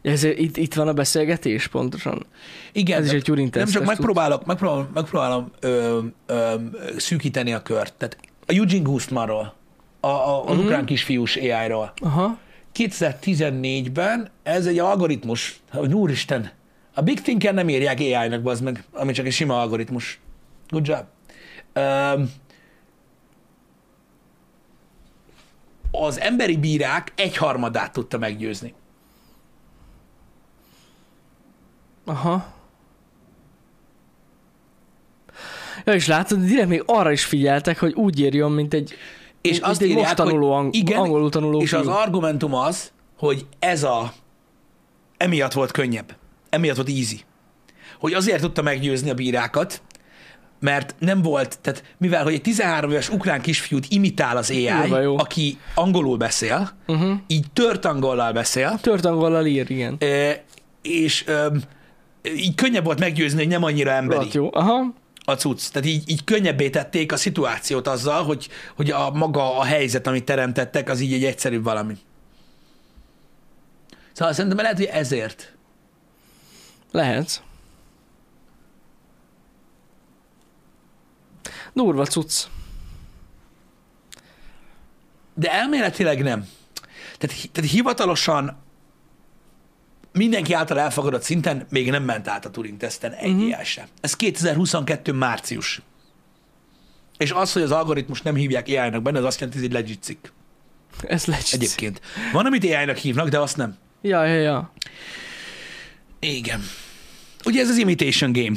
S1: Ez, itt, itt van a beszélgetés pontosan.
S2: Igen,
S1: Ez is egy Turing
S2: nem csak megpróbálok, megpróbálom, megpróbálom ö, ö, szűkíteni a kört. Tehát a Eugene Gustmanról, a, a, az
S1: Mhm.
S2: ukrán kisfiús AI-ról.
S1: Aha.
S2: 2014-ben ez egy algoritmus, hogy úristen, a Big Thinker nem írják AI-nak, bazd meg, ami csak egy sima algoritmus. Good job. Um, az emberi bírák egyharmadát tudta meggyőzni.
S1: Aha. Ja, és látod, direkt még arra is figyeltek, hogy úgy írjon, mint egy,
S2: És
S1: mint
S2: azt
S1: egy
S2: írják,
S1: most tanuló, ang-
S2: igen,
S1: angolul tanuló
S2: és az
S1: fiú.
S2: argumentum az, hogy ez a emiatt volt könnyebb. Emiatt volt easy. Hogy azért tudta meggyőzni a bírákat, mert nem volt, tehát mivel, hogy egy 13 éves ukrán kisfiút imitál az AI,
S1: Kurva jó.
S2: aki angolul beszél,
S1: Uh-huh.
S2: így tört angollal beszél,
S1: Tört angollal ír, igen.
S2: és öm, így könnyebb volt meggyőzni, hogy nem annyira emberi
S1: Rohadt jó. Aha.
S2: a cucc. Tehát így, így könnyebbé tették a szituációt azzal, hogy, hogy a maga a helyzet, amit teremtettek, az így egy egyszerűbb valami. Szóval szerintem lehet, hogy ezért.
S1: Lehet. Durva cucc.
S2: De elméletileg nem. Tehát, tehát hivatalosan mindenki által elfogadott szinten még nem ment át a Turing-teszten egy
S1: Mhm.
S2: uh-huh. sem. Ez 2022. március. És az, hogy az algoritmus nem hívják AI-nak benne, az azt jelenti, hogy ez egy legit cikk.
S1: Ez legit.
S2: Egyébként. Van, amit AI-nak hívnak, de azt nem.
S1: Ja, ja, ja.
S2: Igen. Ugye ez az imitation game,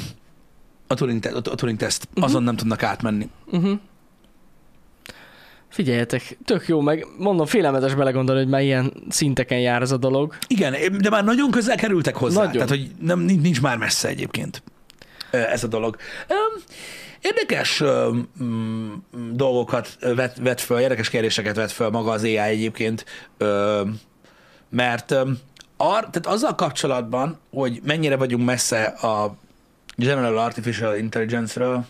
S2: a Turing, te- a Turing teszt. Azon nem tudnak átmenni.
S1: Uh-huh. Figyeljetek, tök jó, meg mondom, félelmetes belegondolni, hogy már ilyen szinteken jár ez a dolog.
S2: Igen, de már nagyon közel kerültek hozzá.
S1: Nagyon.
S2: Tehát, hogy nem, nincs, már messze egyébként ez a dolog. Érdekes mm, dolgokat vet, vet föl, érdekes kérdéseket vet föl maga az AI egyébként, mert ar, tehát azzal kapcsolatban, hogy mennyire vagyunk messze a General Artificial Intelligence-ről,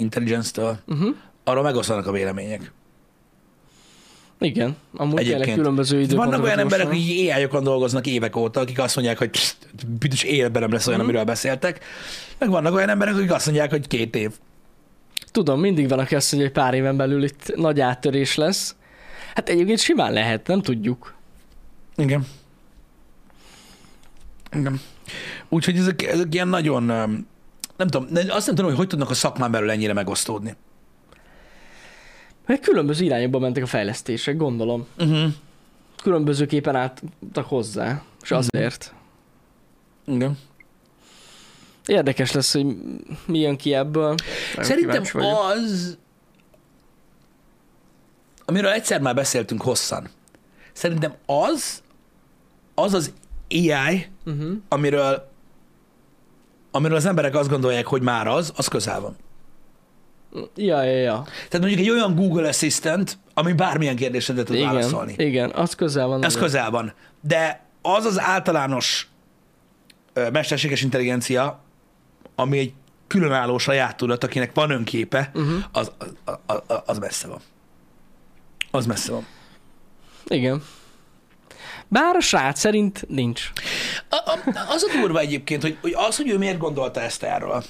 S2: Intelligence-től,
S1: Uh-huh.
S2: arról megoszlanak a vélemények.
S1: Igen, amúgy
S2: Egyébként.
S1: különböző időpontokat
S2: Vannak olyan emberek, akik AI-okon dolgoznak évek óta, akik azt mondják, hogy büdös életben nem lesz olyan,
S1: Mhm.
S2: amiről beszéltek. Meg vannak olyan emberek, akik azt mondják, hogy két év.
S1: Tudom, mindig van, aki azt mondja, hogy pár éven belül itt nagy áttörés lesz. Hát egyébként simán lehet, nem tudjuk.
S2: Igen. Igen. Úgyhogy ezek, ezek ilyen nagyon, nem tudom, azt nem tudom, hogy hogy tudnak a szakmán belül ennyire megosztódni.
S1: Meg különböző irányokba mentek a fejlesztések, gondolom.
S2: Uh-huh.
S1: Különbözőképpen álltak hozzá, és azért.
S2: Igen.
S1: Érdekes lesz, hogy mi jön ki ebből. Nagyon
S2: Szerintem az, amiről egyszer már beszéltünk hosszan, szerintem az, az az AI,
S1: Uh-huh.
S2: amiről, amiről az emberek azt gondolják, hogy már az, az közel van.
S1: Ja, ja, ja.
S2: Tehát mondjuk egy olyan Google Assistant, ami bármilyen kérdésedre tud
S1: Igen,
S2: válaszolni.
S1: igen, az közel van.
S2: Ez közel van. De az az általános ö, mesterséges intelligencia, ami egy különálló saját tudat, akinek van önképe,
S1: Uh-huh.
S2: az, az, az, az messze van. Az messze van.
S1: Igen. Bár a srác szerint nincs.
S2: A, a, az a durva egyébként, hogy, hogy az, hogy ő miért gondolta ezt erről,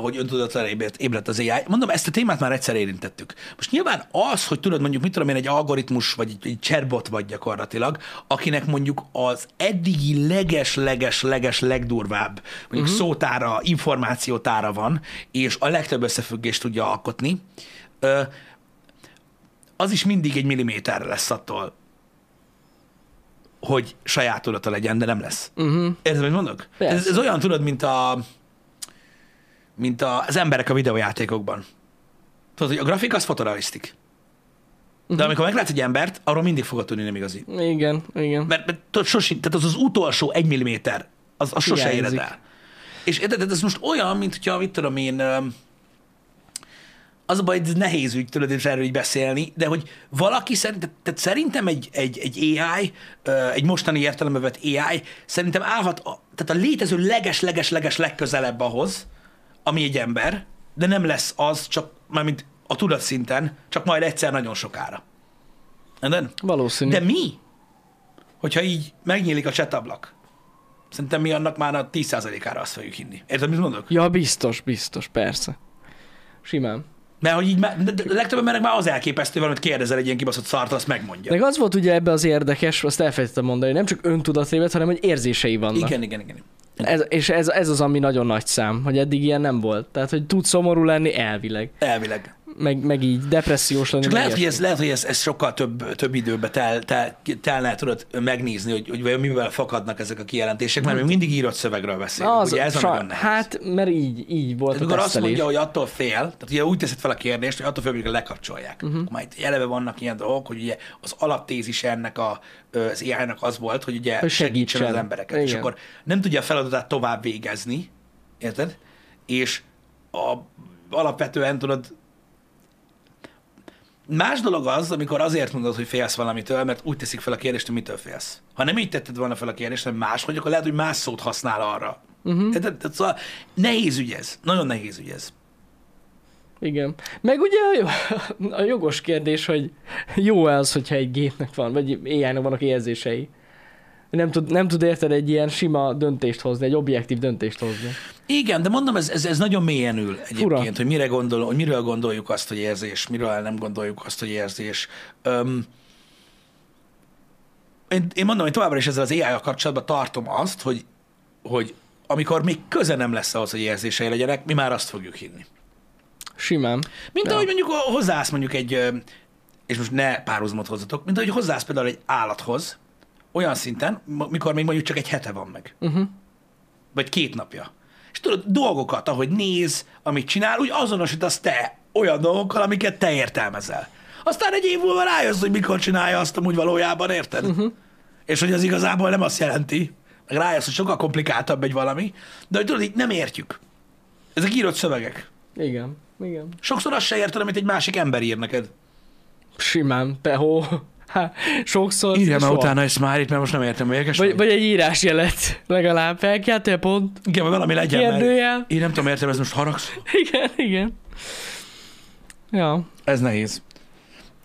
S2: hogy öntudatra ébredt, az AI. Mondom, ezt a témát már egyszer érintettük. Most nyilván az, hogy tudod mondjuk, mit tudom én, egy algoritmus, vagy egy, egy chatbot vagy gyakorlatilag, akinek mondjuk az eddigi leges-leges-leges legdurvább mondjuk uh-huh. szótára, információtára van, és a legtöbb összefüggést tudja alkotni, az is mindig egy milliméterre lesz attól, hogy saját tudata legyen, de nem lesz.
S1: Uh-huh.
S2: Érted, mit mondok?
S1: Persze.
S2: Ez, ez olyan, tudod, mint a mint a, az emberek a videójátékokban. Tudod, hogy a grafik az fotorealisztik. De
S1: Mhm.
S2: amikor meglátsz egy embert, arról mindig fogod tudni, nem igazi.
S1: Igen, igen.
S2: Mert, mert tudod, sosin, tehát az az utolsó egy milliméter, az, az sose éred el. És érted, ez most olyan, mint hogyha, mit tudom én, az a baj, ez nehéz ügy, tudod, és erről így beszélni, de hogy valaki szerint, tehát, szerintem egy, egy, egy AI, egy mostani értelembe vett AI, szerintem állhat, a, tehát a létező leges-leges-leges legközelebb ahhoz, ami egy ember, de nem lesz az, csak mármint a tudatszinten, csak majd egyszer nagyon sokára. Érted?
S1: Valószínű.
S2: De mi? Hogyha így megnyílik a csetablak, szerintem mi annak már a 10%-ára azt fogjuk hinni. Érted, mit mondok?
S1: Ja, biztos, biztos, persze. Simán.
S2: Mert hogy így, már- legtöbb embernek már az elképesztő, valamit kérdezel egy ilyen kibaszott szart, azt megmondja.
S1: Meg az volt ugye ebbe az érdekes, azt elfelejtettem mondani, nem csak öntudatrévet, hanem hogy érzései vannak.
S2: Igen, igen, igen.
S1: Ez, és ez, ez az, ami nagyon nagy szám, hogy eddig ilyen nem volt. Tehát, hogy tud szomorú lenni elvileg.
S2: Elvileg.
S1: Meg, meg így depressziós lenni.
S2: Csak lehet, hogy, ez, lehet, hogy ez, ez sokkal több, több időbe tel, tel, telne, tudod megnézni, hogy, hogy vajon mivel fakadnak ezek a kijelentések, mert még mindig írott szövegről beszélünk.
S1: Az,
S2: ugye ez a
S1: sa-
S2: nehéz.
S1: hát, mert így, így volt
S2: Tehát
S1: a
S2: amikor azt mondja, hogy attól fél, tehát ugye úgy teszed fel a kérdést, hogy attól fél, hogy lekapcsolják.
S1: Mhm.
S2: Uh-huh. Már itt eleve vannak ilyen dolgok, hogy ugye az alaptézis ennek a, az ai az volt, hogy ugye
S1: Hogy
S2: segítsen az
S1: segítsen.
S2: embereket. És
S1: Igen.
S2: akkor nem tudja a feladatát tovább végezni, érted? És a, alapvetően tudod, Más dolog az, amikor azért mondod, hogy félsz valamitől, mert úgy teszik fel a kérdést, hogy mitől félsz. Ha nem így tetted volna fel a kérdést, hanem máshogy, akkor lehet, hogy más szót használ arra. Uh-huh. Tehát, tehát szóval nehéz ügy ez. Nagyon nehéz ügy ez.
S1: Igen. Meg ugye a jogos kérdés, hogy jó az, hogyha egy gépnek van, vagy AI-nak vannak érzései. Nem tud, nem tud érted egy ilyen sima döntést hozni, egy objektív döntést hozni.
S2: Igen, de mondom, ez, ez, ez nagyon mélyen ül egyébként,
S1: Fura.
S2: hogy mire gondol, hogy miről gondoljuk azt, hogy érzés, miről nem gondoljuk azt, hogy érzés. Öm, én, én mondom, hogy továbbra is ezzel az AI-jal kapcsolatban tartom azt, hogy, hogy amikor még köze nem lesz ahhoz, hogy érzései legyenek, mi már azt fogjuk hinni.
S1: Simán.
S2: Mint
S1: Ja.
S2: ahogy mondjuk hozzász mondjuk egy, és most ne párhuzamot hozzatok, mint ahogy hozzász például egy állathoz, olyan szinten, mikor még mondjuk csak egy hete van meg.
S1: Uh-huh.
S2: Vagy két napja. És tudod, dolgokat, ahogy néz, amit csinál, úgy azonosítasz te olyan dolgokkal, amiket te értelmezel. Aztán egy év múlva rájössz, hogy mikor csinálja azt amúgy valójában, érted? Uh-huh. És hogy az igazából nem azt jelenti, meg rájössz, hogy sokkal komplikáltabb egy valami, de hogy tudod, így nem értjük. Ezek írott szövegek.
S1: Igen. Igen.
S2: Sokszor azt se érted, amit egy másik ember ír neked.
S1: Simán. Pehó. Há, sokszor.
S2: Írjál már utána egy smiley mert most nem értem, hogy érdekes.
S1: Vagy, vagy egy írásjelet legalább. Felkeltél pont.
S2: Igen, vagy valami legyen, mert
S1: Kérdőjel.
S2: én nem tudom értelmezni, most haragsz.
S1: Igen, igen. Ja.
S2: Ez nehéz.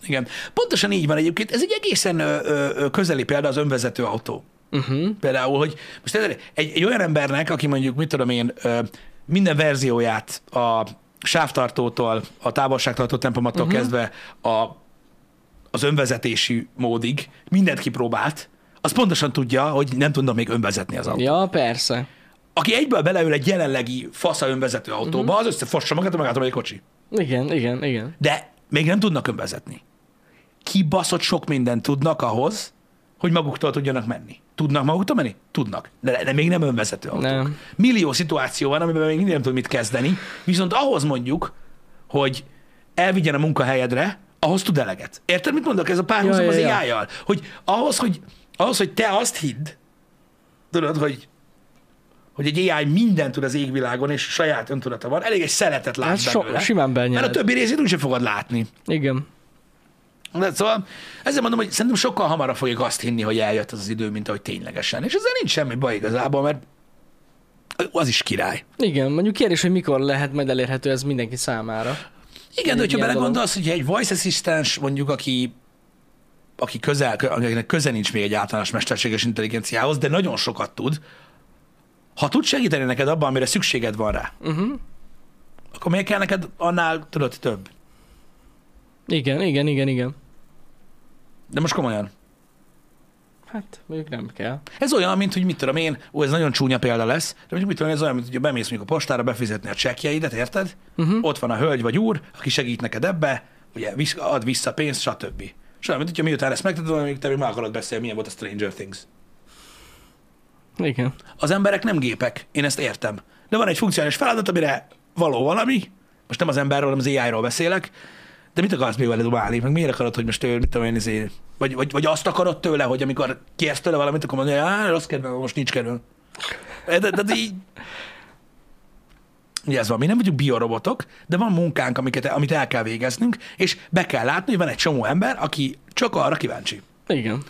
S2: Igen. Pontosan így van egyébként. Ez egy egészen ö, ö, közeli példa az önvezető autó.
S1: Uh-huh.
S2: Például, hogy most egy, egy olyan embernek, aki mondjuk, mit tudom én, ö, minden verzióját a sávtartótól, a távolságtartó tempomattól uh-huh. kezdve a, az önvezetési módig mindent kipróbált, az pontosan tudja, hogy nem tudna még önvezetni az autót.
S1: Ja, persze.
S2: Aki egyből beleül egy jelenlegi fasza önvezető autóba, uh-huh. az összefossa magát, magát egy kocsi.
S1: Igen, igen, igen.
S2: De még nem tudnak önvezetni. Kibaszott sok mindent tudnak ahhoz, hogy maguktól tudjanak menni. Tudnak maguktól menni? Tudnak. De, de még nem önvezető autók.
S1: Nem.
S2: Millió szituáció van, amiben még mindig nem tud mit kezdeni, viszont ahhoz mondjuk, hogy elvigyen a munkahelyedre, ahhoz tud eleget. Érted, mit mondok? Ez a párhuzam
S1: Ja,
S2: az
S1: ja.
S2: Hogy ahhoz, hogy ahhoz, hogy te azt hidd, tudod, hogy hogy egy AI mindent tud az égvilágon, és saját öntudata van, elég egy szeletet látsz
S1: Hát so,
S2: belőle.
S1: simán
S2: mert a
S1: benyeled.
S2: többi részét úgyse fogod látni.
S1: Igen.
S2: De szóval ezzel mondom, hogy szerintem sokkal hamarabb fogjuk azt hinni, hogy eljött az az idő, mint ahogy ténylegesen. És ezzel nincs semmi baj igazából, mert az is király.
S1: Igen, mondjuk kérdés, hogy mikor lehet majd elérhető ez mindenki számára.
S2: Igen, de hogyha belegondolsz, hogy egy voice assistant, mondjuk, aki aki közel, akinek köze nincs még egy általános mesterséges intelligenciához, de nagyon sokat tud, ha tud segíteni neked abban, amire szükséged van rá,
S1: Uh-huh.
S2: akkor miért kell neked annál, tudod, több?
S1: Igen, igen, igen, igen.
S2: De most komolyan.
S1: Hát, mondjuk nem kell.
S2: Ez olyan, mint hogy mit tudom én, ó, ez nagyon csúnya példa lesz, de mondjuk mit tudom én, ez olyan, mint hogy bemész mondjuk a postára befizetni a csekkjeidet, érted?
S1: Uh-huh.
S2: Ott van a hölgy vagy úr, aki segít neked ebbe, ugye ad vissza pénzt, stb. És olyan, mint hogyha miután ezt megtudod, amíg te még meg akarod beszélni, milyen volt a Stranger Things.
S1: Igen.
S2: Az emberek nem gépek, én ezt értem. De van egy funkcionális feladat, amire való valami, most nem az emberről, hanem az AI-ról beszélek, de mit akarsz még vele dumálni? Meg miért akarod, hogy most ő, mit tudom én, izé, vagy, vagy, vagy, azt akarod tőle, hogy amikor kérsz tőle valamit, akkor mondja, hogy "Á, rossz kedvem, most nincs kedvem. De, de, de így... Ugye ez van, mi nem vagyunk biorobotok, de van munkánk, amiket, amit el kell végeznünk, és be kell látni, hogy van egy csomó ember, aki csak arra kíváncsi.
S1: Igen.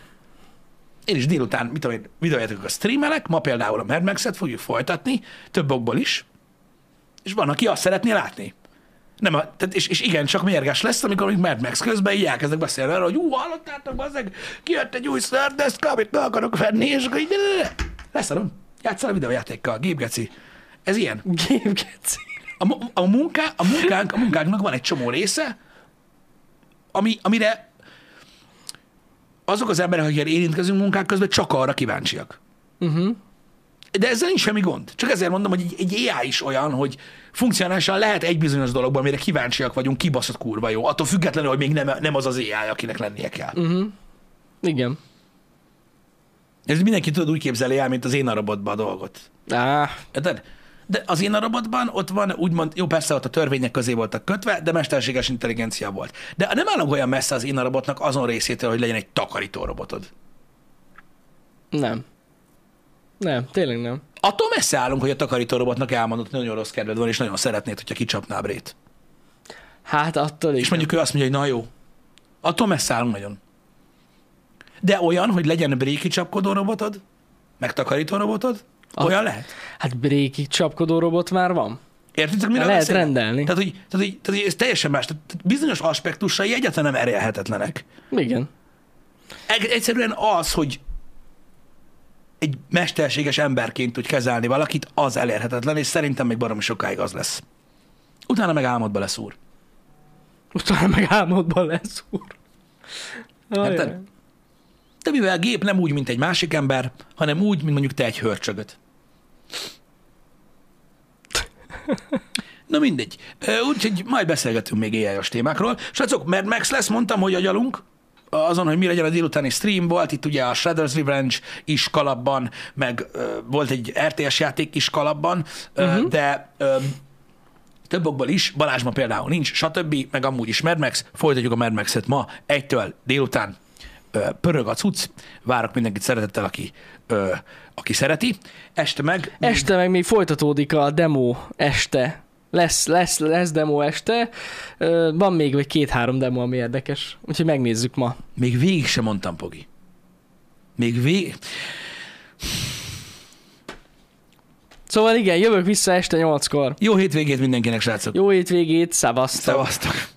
S2: Én is délután, mit tudom én, videójátékokat streamelek, ma például a Mad Max-et fogjuk folytatni, több okból is, és van, aki azt szeretné látni. Nem, tehát és, és igen, csak mérges lesz, amikor még Mad Max közben így elkezdek beszélni arra, hogy ú, hallottátok, bazzeg, kijött egy új ször, de ezt amit meg akarok venni, és akkor így, leszarom, játszál a videójátékkal, gépgeci. Ez ilyen.
S1: Gépgeci.
S2: A, a, munká, a, munkánk, a munkánknak van egy csomó része, ami, amire azok az emberek, akik érintkezünk munkák közben, csak arra kíváncsiak.
S1: Uh-huh.
S2: De ezzel nincs semmi gond. Csak ezért mondom, hogy egy, egy AI is olyan, hogy funkcionálisan lehet egy bizonyos dologban, amire kíváncsiak vagyunk, kibaszott kurva jó. Attól függetlenül, hogy még nem, nem az az AI, akinek lennie kell.
S1: Uh-huh. Igen.
S2: Ez mindenki tudod úgy képzeli el, mint az én a robotban a dolgot.
S1: Á,
S2: Érted? De az én a robotban ott van, úgymond, jó, persze ott a törvények közé voltak kötve, de mesterséges intelligencia volt. De nem állunk olyan messze az én a robotnak azon részétől, hogy legyen egy takarító robotod.
S1: nem. Nem, tényleg nem.
S2: Attól messze állunk, hogy a takarító robotnak elmondott, hogy nagyon rossz kedved van, és nagyon szeretnéd, hogyha kicsapná a brét.
S1: Hát attól
S2: És
S1: igen.
S2: mondjuk ő azt mondja, hogy na jó. Attól messze állunk nagyon. De olyan, hogy legyen bréki csapkodó robotod, meg takarító robotod,
S1: Ah.
S2: olyan lehet.
S1: Hát bréki csapkodó robot már van.
S2: Értitek, mire
S1: Lehet
S2: beszélek?
S1: rendelni.
S2: Tehát hogy, tehát, hogy, tehát, hogy ez teljesen más. Tehát bizonyos aspektusai egyáltalán nem erélhetetlenek.
S1: Igen.
S2: Eg- Egyszerűen az, hogy egy mesterséges emberként tud kezelni valakit, az elérhetetlen, és szerintem még baromi sokáig az lesz. Utána meg álmodba leszúr.
S1: Utána meg álmodban lesz úr.
S2: Érted? De mivel a gép nem úgy, mint egy másik ember, hanem úgy, mint mondjuk te egy hörcsögöt. Na mindegy. Úgyhogy majd beszélgetünk még ai témákról. Srácok, Mad Max lesz, mondtam, hogy agyalunk azon, hogy mi legyen a délutáni stream, volt itt ugye a Shredder's Revenge is kalapban, meg ö, volt egy RTS játék is kalapban, uh-huh. de ö, több okból is, Balázs ma például nincs, stb., meg amúgy is Mad Max, folytatjuk a Mad Max-et ma, egytől délután ö, pörög a cucc, várok mindenkit szeretettel, aki, aki szereti, este meg...
S1: Este meg még folytatódik a demo este. Lesz, lesz, lesz demo este. Van még vagy két-három demo, ami érdekes. Úgyhogy megnézzük ma.
S2: Még végig sem mondtam, Pogi. Még végig...
S1: Szóval igen, jövök vissza este nyolckor.
S2: Jó hétvégét mindenkinek, srácok!
S1: Jó hétvégét, szevasztok!
S2: Szevasztok!